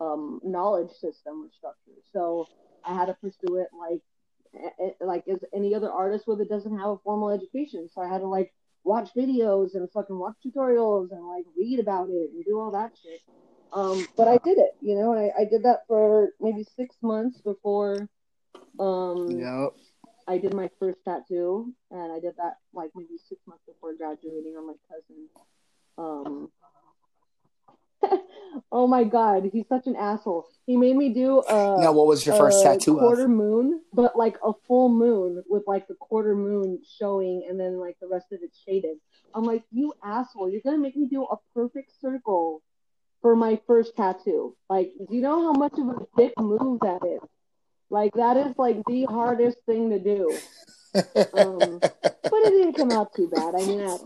S2: um, knowledge system or structure. So I had to pursue it like like as any other artist with it doesn't have a formal education. So I had to like watch videos and fucking watch tutorials and like read about it and do all that shit. Um, but I did it, you know, I, I did that for maybe six months before um yep. I did my first tattoo and I did that like maybe six months before graduating on my cousin. Um [laughs] oh my god, he's such an asshole. He made me do a.
S1: Now, what was your first tattoo?
S2: Quarter
S1: of?
S2: moon, but like a full moon with like the quarter moon showing, and then like the rest of it shaded. I'm like, you asshole! You're gonna make me do a perfect circle for my first tattoo. Like, do you know how much of a dick move that is? Like, that is like the hardest thing to do. [laughs] um, but it didn't come out too bad. I mean, I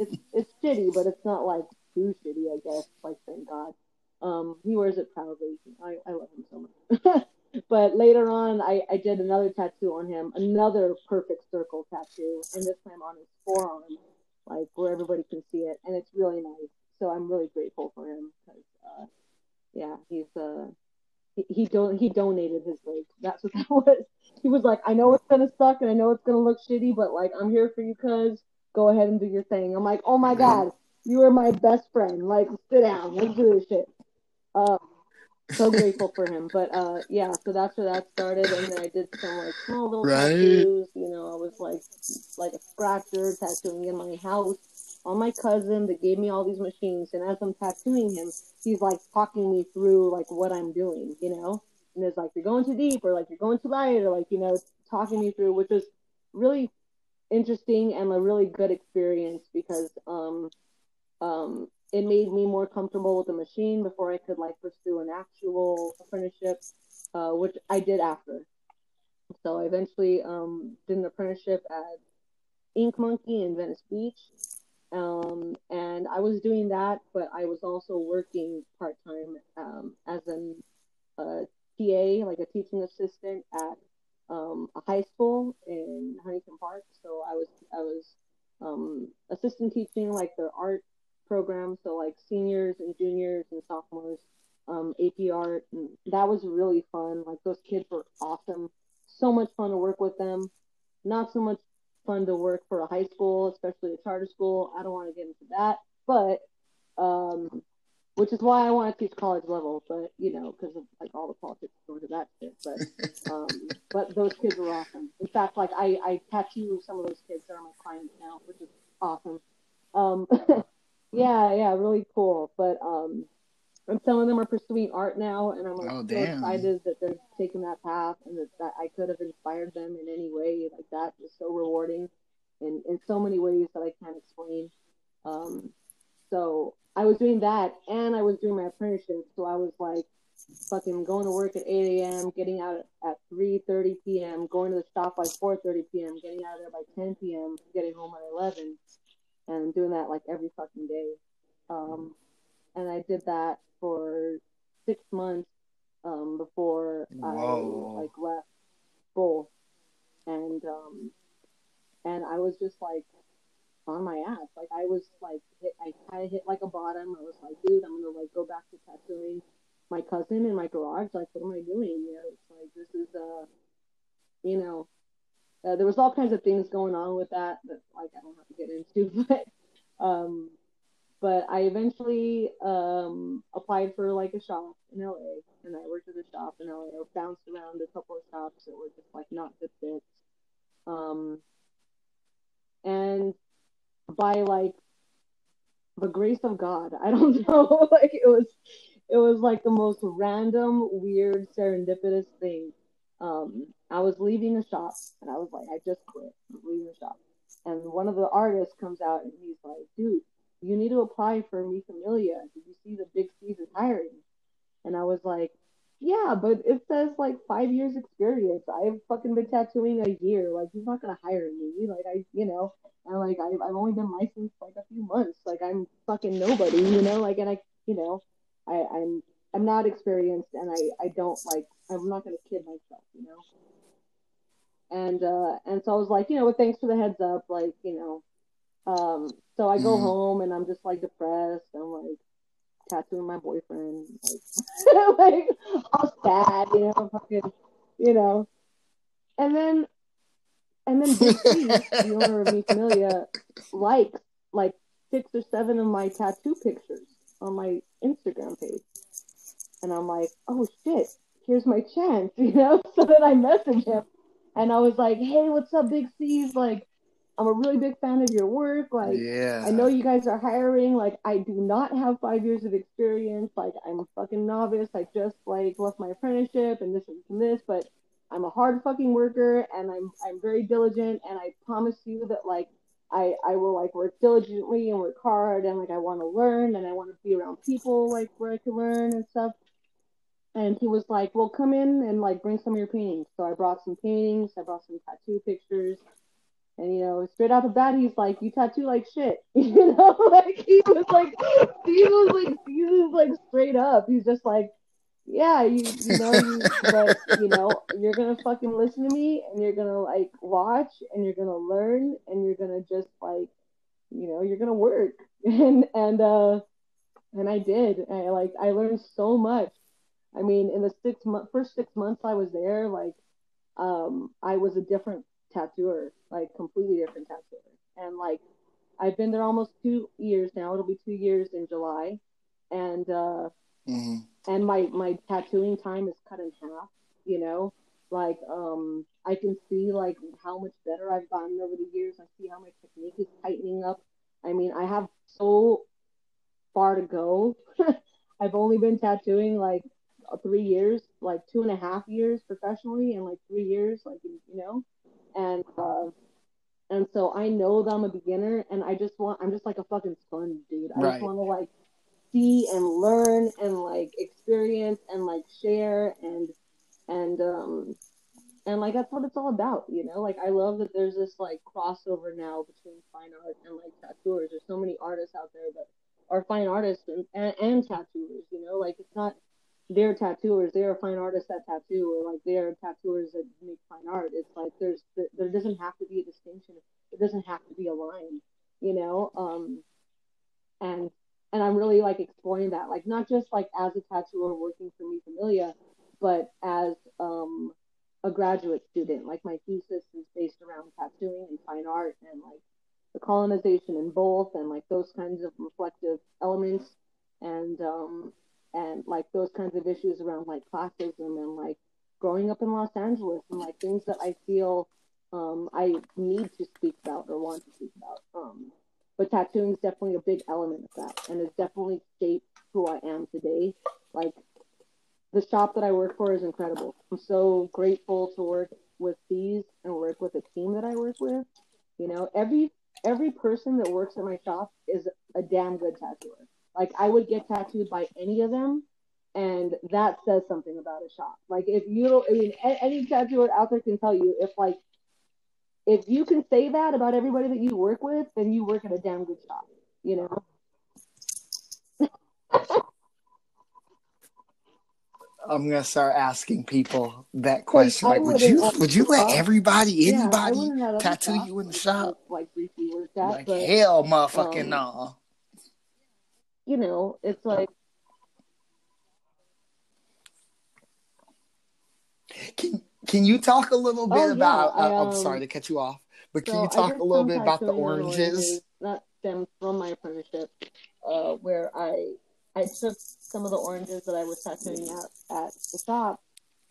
S2: it's it's shitty, but it's not like too shitty, I guess. Like, thank God. Um, he wears it proudly. I, I love him so much. [laughs] but later on, I, I did another tattoo on him, another perfect circle tattoo, and this time on his forearm, like where everybody can see it, and it's really nice. So I'm really grateful for him because, uh, yeah, he's uh, he he, don- he donated his leg. That's what [laughs] that was. He was like, I know it's gonna suck and I know it's gonna look shitty, but like I'm here for you, cuz go ahead and do your thing. I'm like, oh my god, you are my best friend. Like, sit down. Let's do this shit. Uh, so grateful for him. But uh, yeah, so that's where that started, and then I did some like small little right. tattoos. You know, I was like like a scratcher tattooing in my house on my cousin that gave me all these machines, and as I'm tattooing him, he's like talking me through like what I'm doing. You know, and it's like you're going too deep, or like you're going too light, or like you know, talking me through, which is really interesting and a really good experience because um um, it made me more comfortable with the machine before I could like pursue an actual apprenticeship, uh, which I did after. So I eventually um, did an apprenticeship at Ink Monkey in Venice Beach. Um, and I was doing that, but I was also working part time um, as an uh, TA, like a teaching assistant at um, a high school in Huntington Park. So I was I was um, assistant teaching like their art program, so like seniors and juniors and sophomores, um, AP art, and that was really fun. Like those kids were awesome, so much fun to work with them. Not so much fun to work for a high school, especially a charter school. I don't want to get into that, but um, which is why I want to teach college level, but you know, because of like all the politics going to that shit. But [laughs] um, but those kids are awesome. In fact, like I I tattoo some of those kids that are my clients now, which is awesome. Um, [laughs] yeah, yeah, really cool. But um, and some of them are pursuing art now, and I'm like,
S1: Oh,
S2: so
S1: damn.
S2: excited that they're taking that path and that, that I could have inspired them in any way like that. Is so rewarding, in in so many ways that I can't explain. Um, so I was doing that, and I was doing my apprenticeship. So I was like, fucking going to work at 8 a.m., getting out at 3:30 p.m., going to the shop by 4:30 p.m., getting out of there by 10 p.m., getting home at 11, and doing that like every fucking day. Um, and I did that for six months um, before
S1: Whoa.
S2: I like left both, and um, and I was just like on my ass. Like I was like hit, I kind of hit like a bottom. I was like, dude, I'm gonna like go back to tattooing my cousin in my garage. Like, what am I doing? You know, it's like this is uh, you know, uh, there was all kinds of things going on with that that like I don't have to get into, [laughs] but um, but I eventually um applied for like a shop in LA, and I worked at a shop in LA. I bounced around a couple of shops that were just like not good fits. Um, and by like the grace of God, I don't [laughs] know, like it was, it was like the most random, weird, serendipitous thing. Um, I was leaving the shop, and I was like, I just quit. I'm leaving the shop, and one of the artists comes out, and he's like, dude, you need to apply for Mi Familia. Did you see the Big is hiring? And I was like, yeah, but it says like five years experience. I've fucking been tattooing a year. Like he's not gonna hire me. Like I, you know, and like I've, I've only been licensed like a few months. Like I'm fucking nobody, you know. Like and I, you know, I, I'm I'm not experienced, and I I don't like I'm not gonna kid myself, you know. And uh and so I was like, you know, thanks for the heads up, like you know. Um, so I go
S1: Mhm.
S2: home and I'm just like depressed. I'm like tattooing my boyfriend, like, [laughs] like all sad, you know, fucking, you know. And then, and then [laughs] the owner of Mi Familia, likes like six or seven of my tattoo pictures on my Instagram page, and I'm like, oh shit, here's my chance, [laughs] you know. So then I message him, and I was like, hey, what's up, Big C's? Like, I'm a really big fan of your work, like.
S1: yeah.
S2: I know you guys are hiring. Like, I do not have five years of experience. Like, I'm a fucking novice. I just like left my apprenticeship and this and this, but I'm a hard fucking worker and I'm I'm very diligent. And I promise you that like I I will like work diligently and work hard and like I want to learn and I want to be around people like where I can learn and stuff. And he was like, "Well, come in and like bring some of your paintings." So I brought some paintings. I brought some tattoo pictures. And you know, straight out the bat, he's like, "You tattoo like shit," [laughs] you know. [laughs] Like he was like, he was like, he was like straight up. He's just like, "Yeah, you, you know, you, but you know, you're gonna fucking listen to me, and you're gonna like watch, and you're gonna learn, and you're gonna just like, you know, you're gonna work." [laughs] And and uh, and I did. I like, I learned so much. I mean, in the six month first six months I was there, like, um, I was a different tattooer, like completely different tattooer. And like I've been there almost two years now. It'll be two years in July. And uh
S1: Mhm.
S2: and my my tattooing time is cut in half, you know? Like um I can see like how much better I've gotten over the years. I see how my technique is tightening up. I mean, I have so far to go. [laughs] I've only been tattooing like three years, like two and a half years professionally, and like three years, like you know, and uh, and so I know that I'm a beginner, and I just want, I'm just like a fucking sponge, dude. I
S1: Right.
S2: just want to like see and learn and like experience and like share and and um and like that's what it's all about, you know. Like I love that there's this like crossover now between fine art and like tattooers. There's so many artists out there that are fine artists and, and, and tattooers, you know. Like it's not they're tattooers, they're fine artists that tattoo, or like they're tattooers that make fine art. It's like there's there doesn't have to be a distinction. It doesn't have to be a line, you know. Um, and and I'm really like exploring that, like not just like as a tattooer working for Mi Familia, but as um a graduate student. Like my thesis is based around tattooing and fine art and like the colonization in both and like those kinds of reflective elements and um and like those kinds of issues around like classism and like growing up in Los Angeles and like things that I feel um I need to speak about or want to speak about. Um but tattooing is definitely a big element of that and it's definitely shaped who I am today. Like the shop that I work for is incredible. I'm so grateful to work with these and work with the team that I work with. You know, every every person that works at my shop is a damn good tattooer. Like I would get tattooed by any of them, and that says something about a shop. Like if you don't, I mean, any tattooer out there can tell you if like if you can say that about everybody that you work with, then you work at a damn good shop. You know.
S1: I'm gonna start asking people that question. Like, would you would you let everybody, anybody, yeah, tattoo you in the shop?
S2: Like briefly worked at,
S1: like
S2: but,
S1: hell, motherfucking um,
S2: no. You know, it's like.
S1: Can Can you talk a little bit
S2: oh,
S1: about?
S2: Yeah, I,
S1: am
S2: um,
S1: sorry to cut you off, but can
S2: so
S1: you talk a little bit about the oranges?
S2: That stems from my apprenticeship, uh, where I I took some of the oranges that I was tattooing at at the shop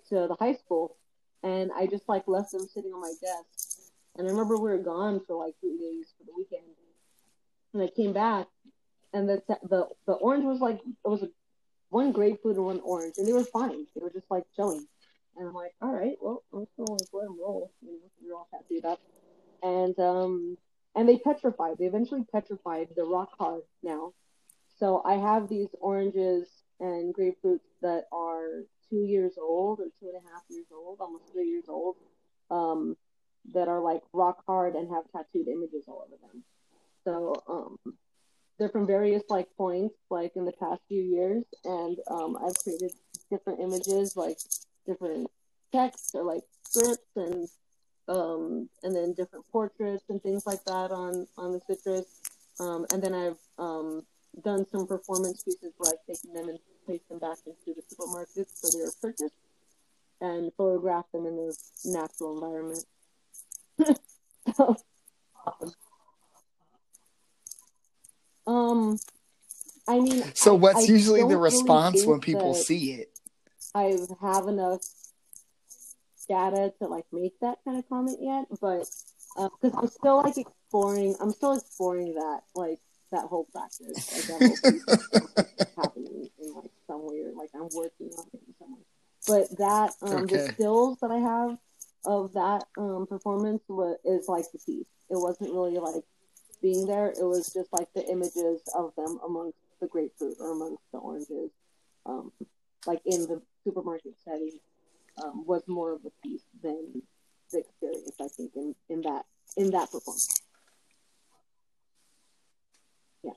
S2: to the high school, and I just like left them sitting on my desk. And I remember we were gone for like three days for the weekend, and I came back, and the the the orange was like it was a, one grapefruit and one orange, and they were fine. They were just like chilling, and I'm like, all right, well, I'm just gonna let them roll. You know, you're all tattooed up, and um, and they petrified. They eventually petrified. They're rock hard now so I have these oranges and grapefruits that are two years old or two and a half years old, almost three years old, um, that are like rock hard and have tattooed images all over them. So um, they're from various like points, like in the past few years, and um, I've created different images, like different texts or like scripts and um, and then different portraits and things like that on on the citrus. Um, and then I've um, done some performance pieces where I've taken them and placed them back into the supermarkets so they were purchased and photographed them in the natural environment. [laughs] so, um, I mean,
S1: so what's
S2: I
S1: usually the
S2: really
S1: response when people see it?
S2: I have enough data to like make that kind of comment yet, but because uh, I'm still like exploring, I'm still exploring that like that whole practice, like that whole [laughs] happening in like somewhere, like I'm working on it somewhere. But that um, okay. the stills that I have of that um, performance was, is like the piece. It wasn't really like being there. It was just like the images of them amongst the grapefruit or amongst the oranges, um, like in the supermarket setting, um, was more of a piece than the experience. I think in, in that in that performance. Yeah.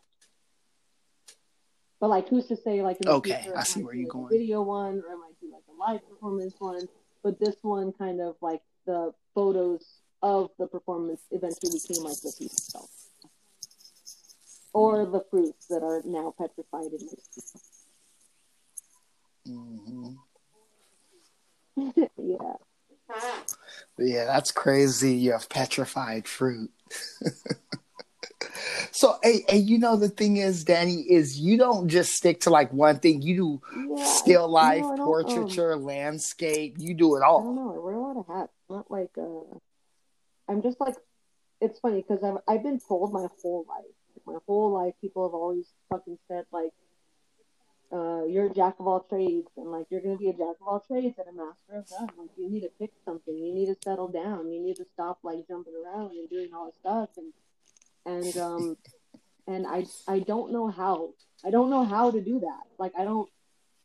S2: But like, who's to say like in the
S1: okay,
S2: future,
S1: I see where you're going.
S2: video one, or I might do like a live performance one. But this one, kind of like the photos of the performance, eventually became like the piece itself, or the fruits that are now petrified in this.
S1: Mm-hmm. [laughs]
S2: yeah.
S1: Yeah, that's crazy. You have petrified fruit. [laughs] So, hey, hey, you know the thing is, Danie, is you don't just stick to like one thing. You do yeah, still life, know, portraiture, um, landscape. You do it all.
S2: I don't know. I wear a lot of hats. Not like uh, I'm just like. It's funny because I've I've been told my whole life, my whole life, people have always fucking said like, uh, you're a jack of all trades, and like you're gonna be a jack of all trades and a master of none. Like you need to pick something. You need to settle down. You need to stop like jumping around and doing all this stuff and and um and I I don't know how. I don't know how to do that. Like I don't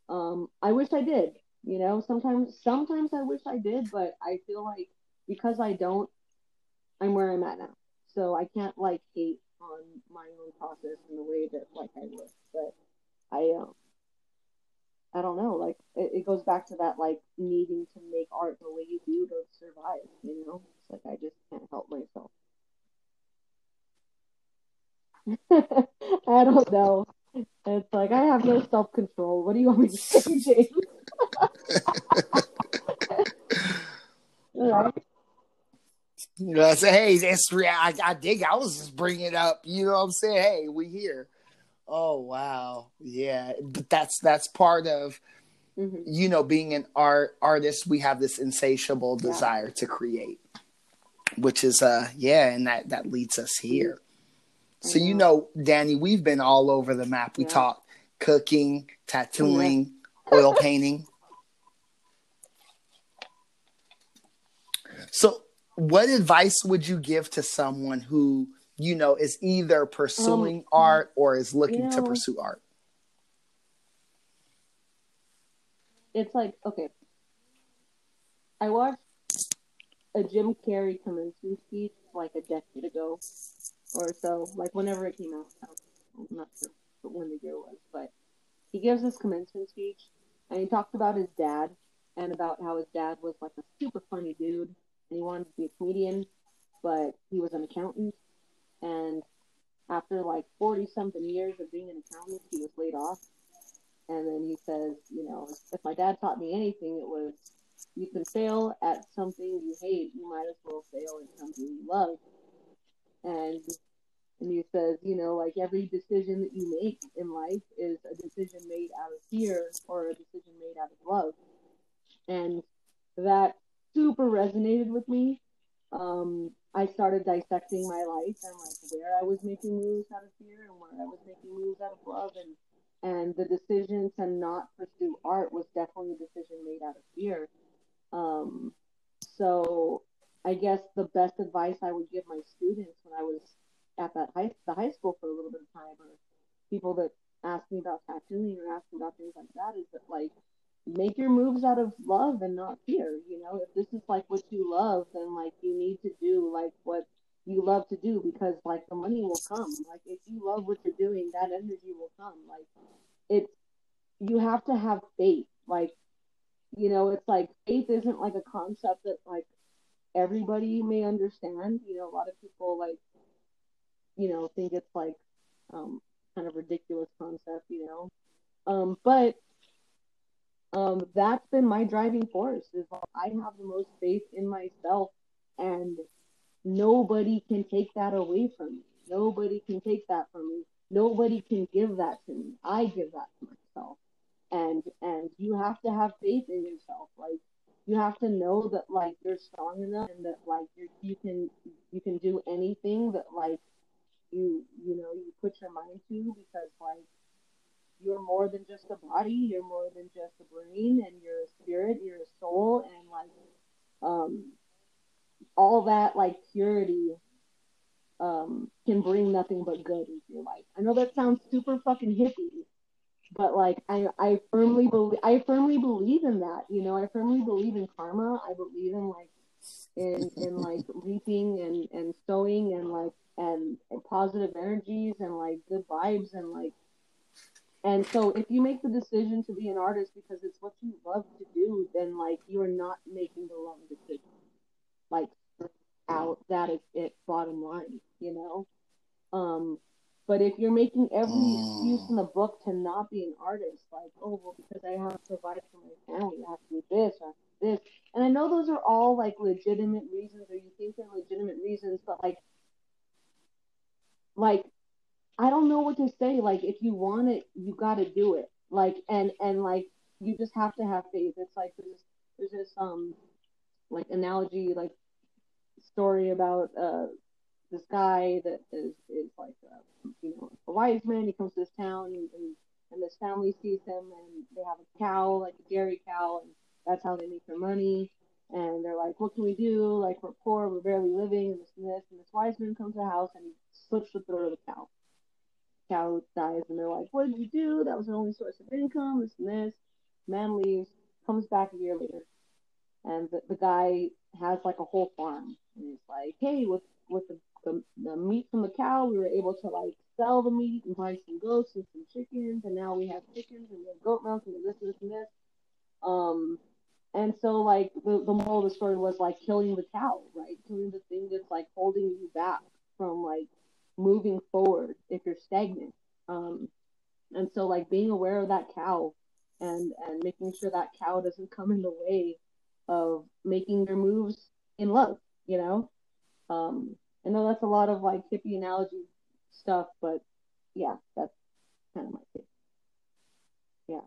S2: um I wish I did. You know, sometimes sometimes I wish I did, but I feel like because I don't I'm where I'm at now. So I can't like hate on my own process and the way that like I would. But I um I don't know, like it, it goes back to that like needing to make art the way you do to survive, you know? It's like I just can't help myself. [laughs] I don't know. It's like I have no self control. What do you want me to say, James? [laughs] right?
S1: You know, I say, hey, it's real. I, I dig. I was just bringing it up. You know what I'm saying? Hey, we here. Oh wow, yeah. But that's that's part of mm-hmm. you know being an art artist. We have this insatiable desire yeah. to create, which is uh yeah, and that that leads us here. So you know, Danie, we've been all over the map. We yeah. talk cooking, tattooing, yeah. oil painting. [laughs] So, what advice would you give to someone who you know, is either pursuing um, art or is looking you know, to pursue art?
S2: It's like, okay. I watched a Jim Carrey commencement speech like a decade ago or so, like whenever it came out. I'm not sure when the year was, but he gives this commencement speech and he talks about his dad and about how his dad was like a super funny dude and he wanted to be a comedian, but he was an accountant and after like 40 something years of being an accountant, he was laid off. And then he says, you know, if my dad taught me anything, it was you can fail at something you hate, you might as well fail at something you love. And and he says, you know, like every decision that you make in life is a decision made out of fear or a decision made out of love. And that super resonated with me. Um, I started dissecting my life and like where I was making moves out of fear and where I was making moves out of love and and the decision to not pursue art was definitely a decision made out of fear. Um, so I guess the best advice I would give my students when I was at that high the high school for a little bit of time or people that ask me about tattooing or ask me about things like that is that like make your moves out of love and not fear. You know, if this is like what you love, then like you need to do like what you love to do because like the money will come. Like if you love what you're doing, that energy will come. Like it's you have to have faith. Like you know, it's like faith isn't like a concept that like everybody may understand. You know, a lot of people like you know think it's like um kind of ridiculous concept. You know, um, but um, that's been my driving force. Is I have the most faith in myself, and nobody can take that away from me. Nobody can take that from me. Nobody can give that to me. I give that to myself, and and you have to have faith in yourself. Like you have to know that like you're strong enough and that like you you can you can do anything that like you you know you put your mind to because like you're more than just a body, you're more than just a brain, and you're a spirit, you're a soul, and like um, all that like purity um, can bring nothing but good into your life. I know that sounds super fucking hippie, but like I, I firmly believe I firmly believe in that. You know, I firmly believe in karma. I believe in like in in like reaping and and sowing and like and, and positive energies and like good vibes and like and so if you make the decision to be an artist because it's what you love to do, then like you're not making the wrong decision. Like out that is it bottom line, you know? Um but if you're making every excuse in the book to not be an artist, like, oh well because I have to provide for my family, I have to do this, I have to do this. And I know those are all like legitimate reasons or you think they're legitimate reasons, but like like I don't know what to say. Like, if you want it, you got to do it. Like, and and like, you just have to have faith. It's like there's there's this um like analogy like story about uh this guy that is is like uh, you know a wise man. He comes to this town and, and and this family sees him and they have a cow like a dairy cow and that's how they make their money. And they're like, what can we do? Like we're poor, we're barely living, and this and this. And this wise man comes to the house and he slits the throat of the cow cow dies, and they're like, "What did you do? That was our only source of income. This and this." Man leaves, comes back a year later, and the, the guy has like a whole farm, and he's like, "Hey, with with the, the, the meat from the cow, we were able to like sell the meat and buy some goats and some chickens, and now we have chickens and we have goat milk and this, this, and this." Um, and so like the, the moral of the story was like killing the cow, right? Killing the thing that's like holding you back from like moving forward if you're stagnant. Um, and so like being aware of that cow and and making sure that cow doesn't come in the way of making your moves in love, you know? Um, I know that's a lot of like hippie analogy stuff, but yeah, that's kind of my take. Yeah.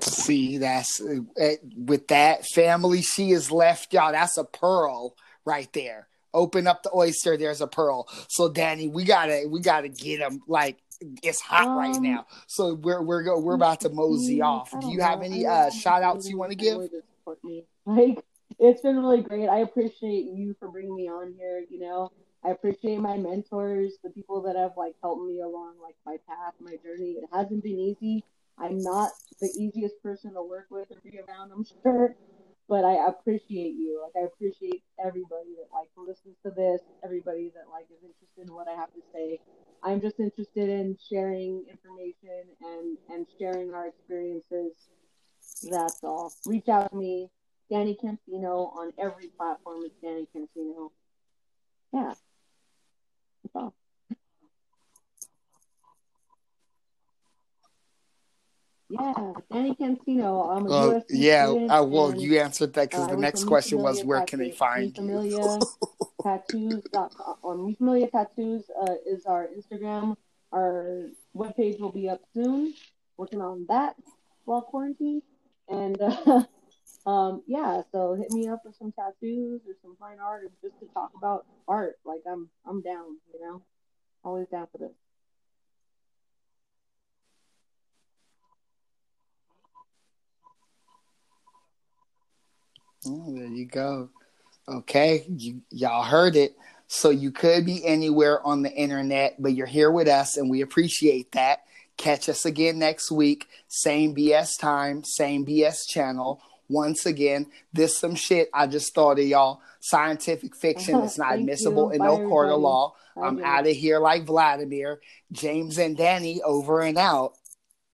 S1: See, that's uh, with that family she is left, y'all. That's a pearl right there. Open up the oyster, there's a pearl. So Danie, we gotta we gotta get him like it's hot um, right now. So we're we're go we're about to mosey off. Do you have know. any uh shout outs you want to give? [laughs]
S2: Like it's been really great. I appreciate you for bringing me on here, you know. I appreciate my mentors, the people that have like helped me along like my path, my journey. It hasn't been easy. I'm not the easiest person to work with or be around, I'm sure, but I appreciate you. Like I appreciate everybody that like listens to this, everybody that like is interested in what I have to say. I'm just interested in sharing information and and sharing our experiences. That's all. Reach out to me, Danie Cansino on every platform. It's Danie Cansino. Yeah. That's all. Yeah, Danie Cansino. I'm a uh,
S1: yeah, uh, well, and, you answered that because uh, the next question was where can they find
S2: Familia [laughs] Tattoos or Mi Familia Tattoos uh, is our Instagram. Our webpage will be up soon. Working on that while quarantine. And [laughs] uh, um, yeah, so hit me up for some tattoos or some fine art or just to talk about art. Like I'm I'm down, you know. Always down for this.
S1: Oh, there you go. Okay, you, y'all heard it. So you could be anywhere on the internet, but you're here with us, and we appreciate that. Catch us again next week. Same BS time, same BS channel. Once again, this some shit I just thought of y'all. Scientific fiction is [laughs] not admissible you. in Bye, no court of law. I'm out of here like Vladimir. James and Danie over and out.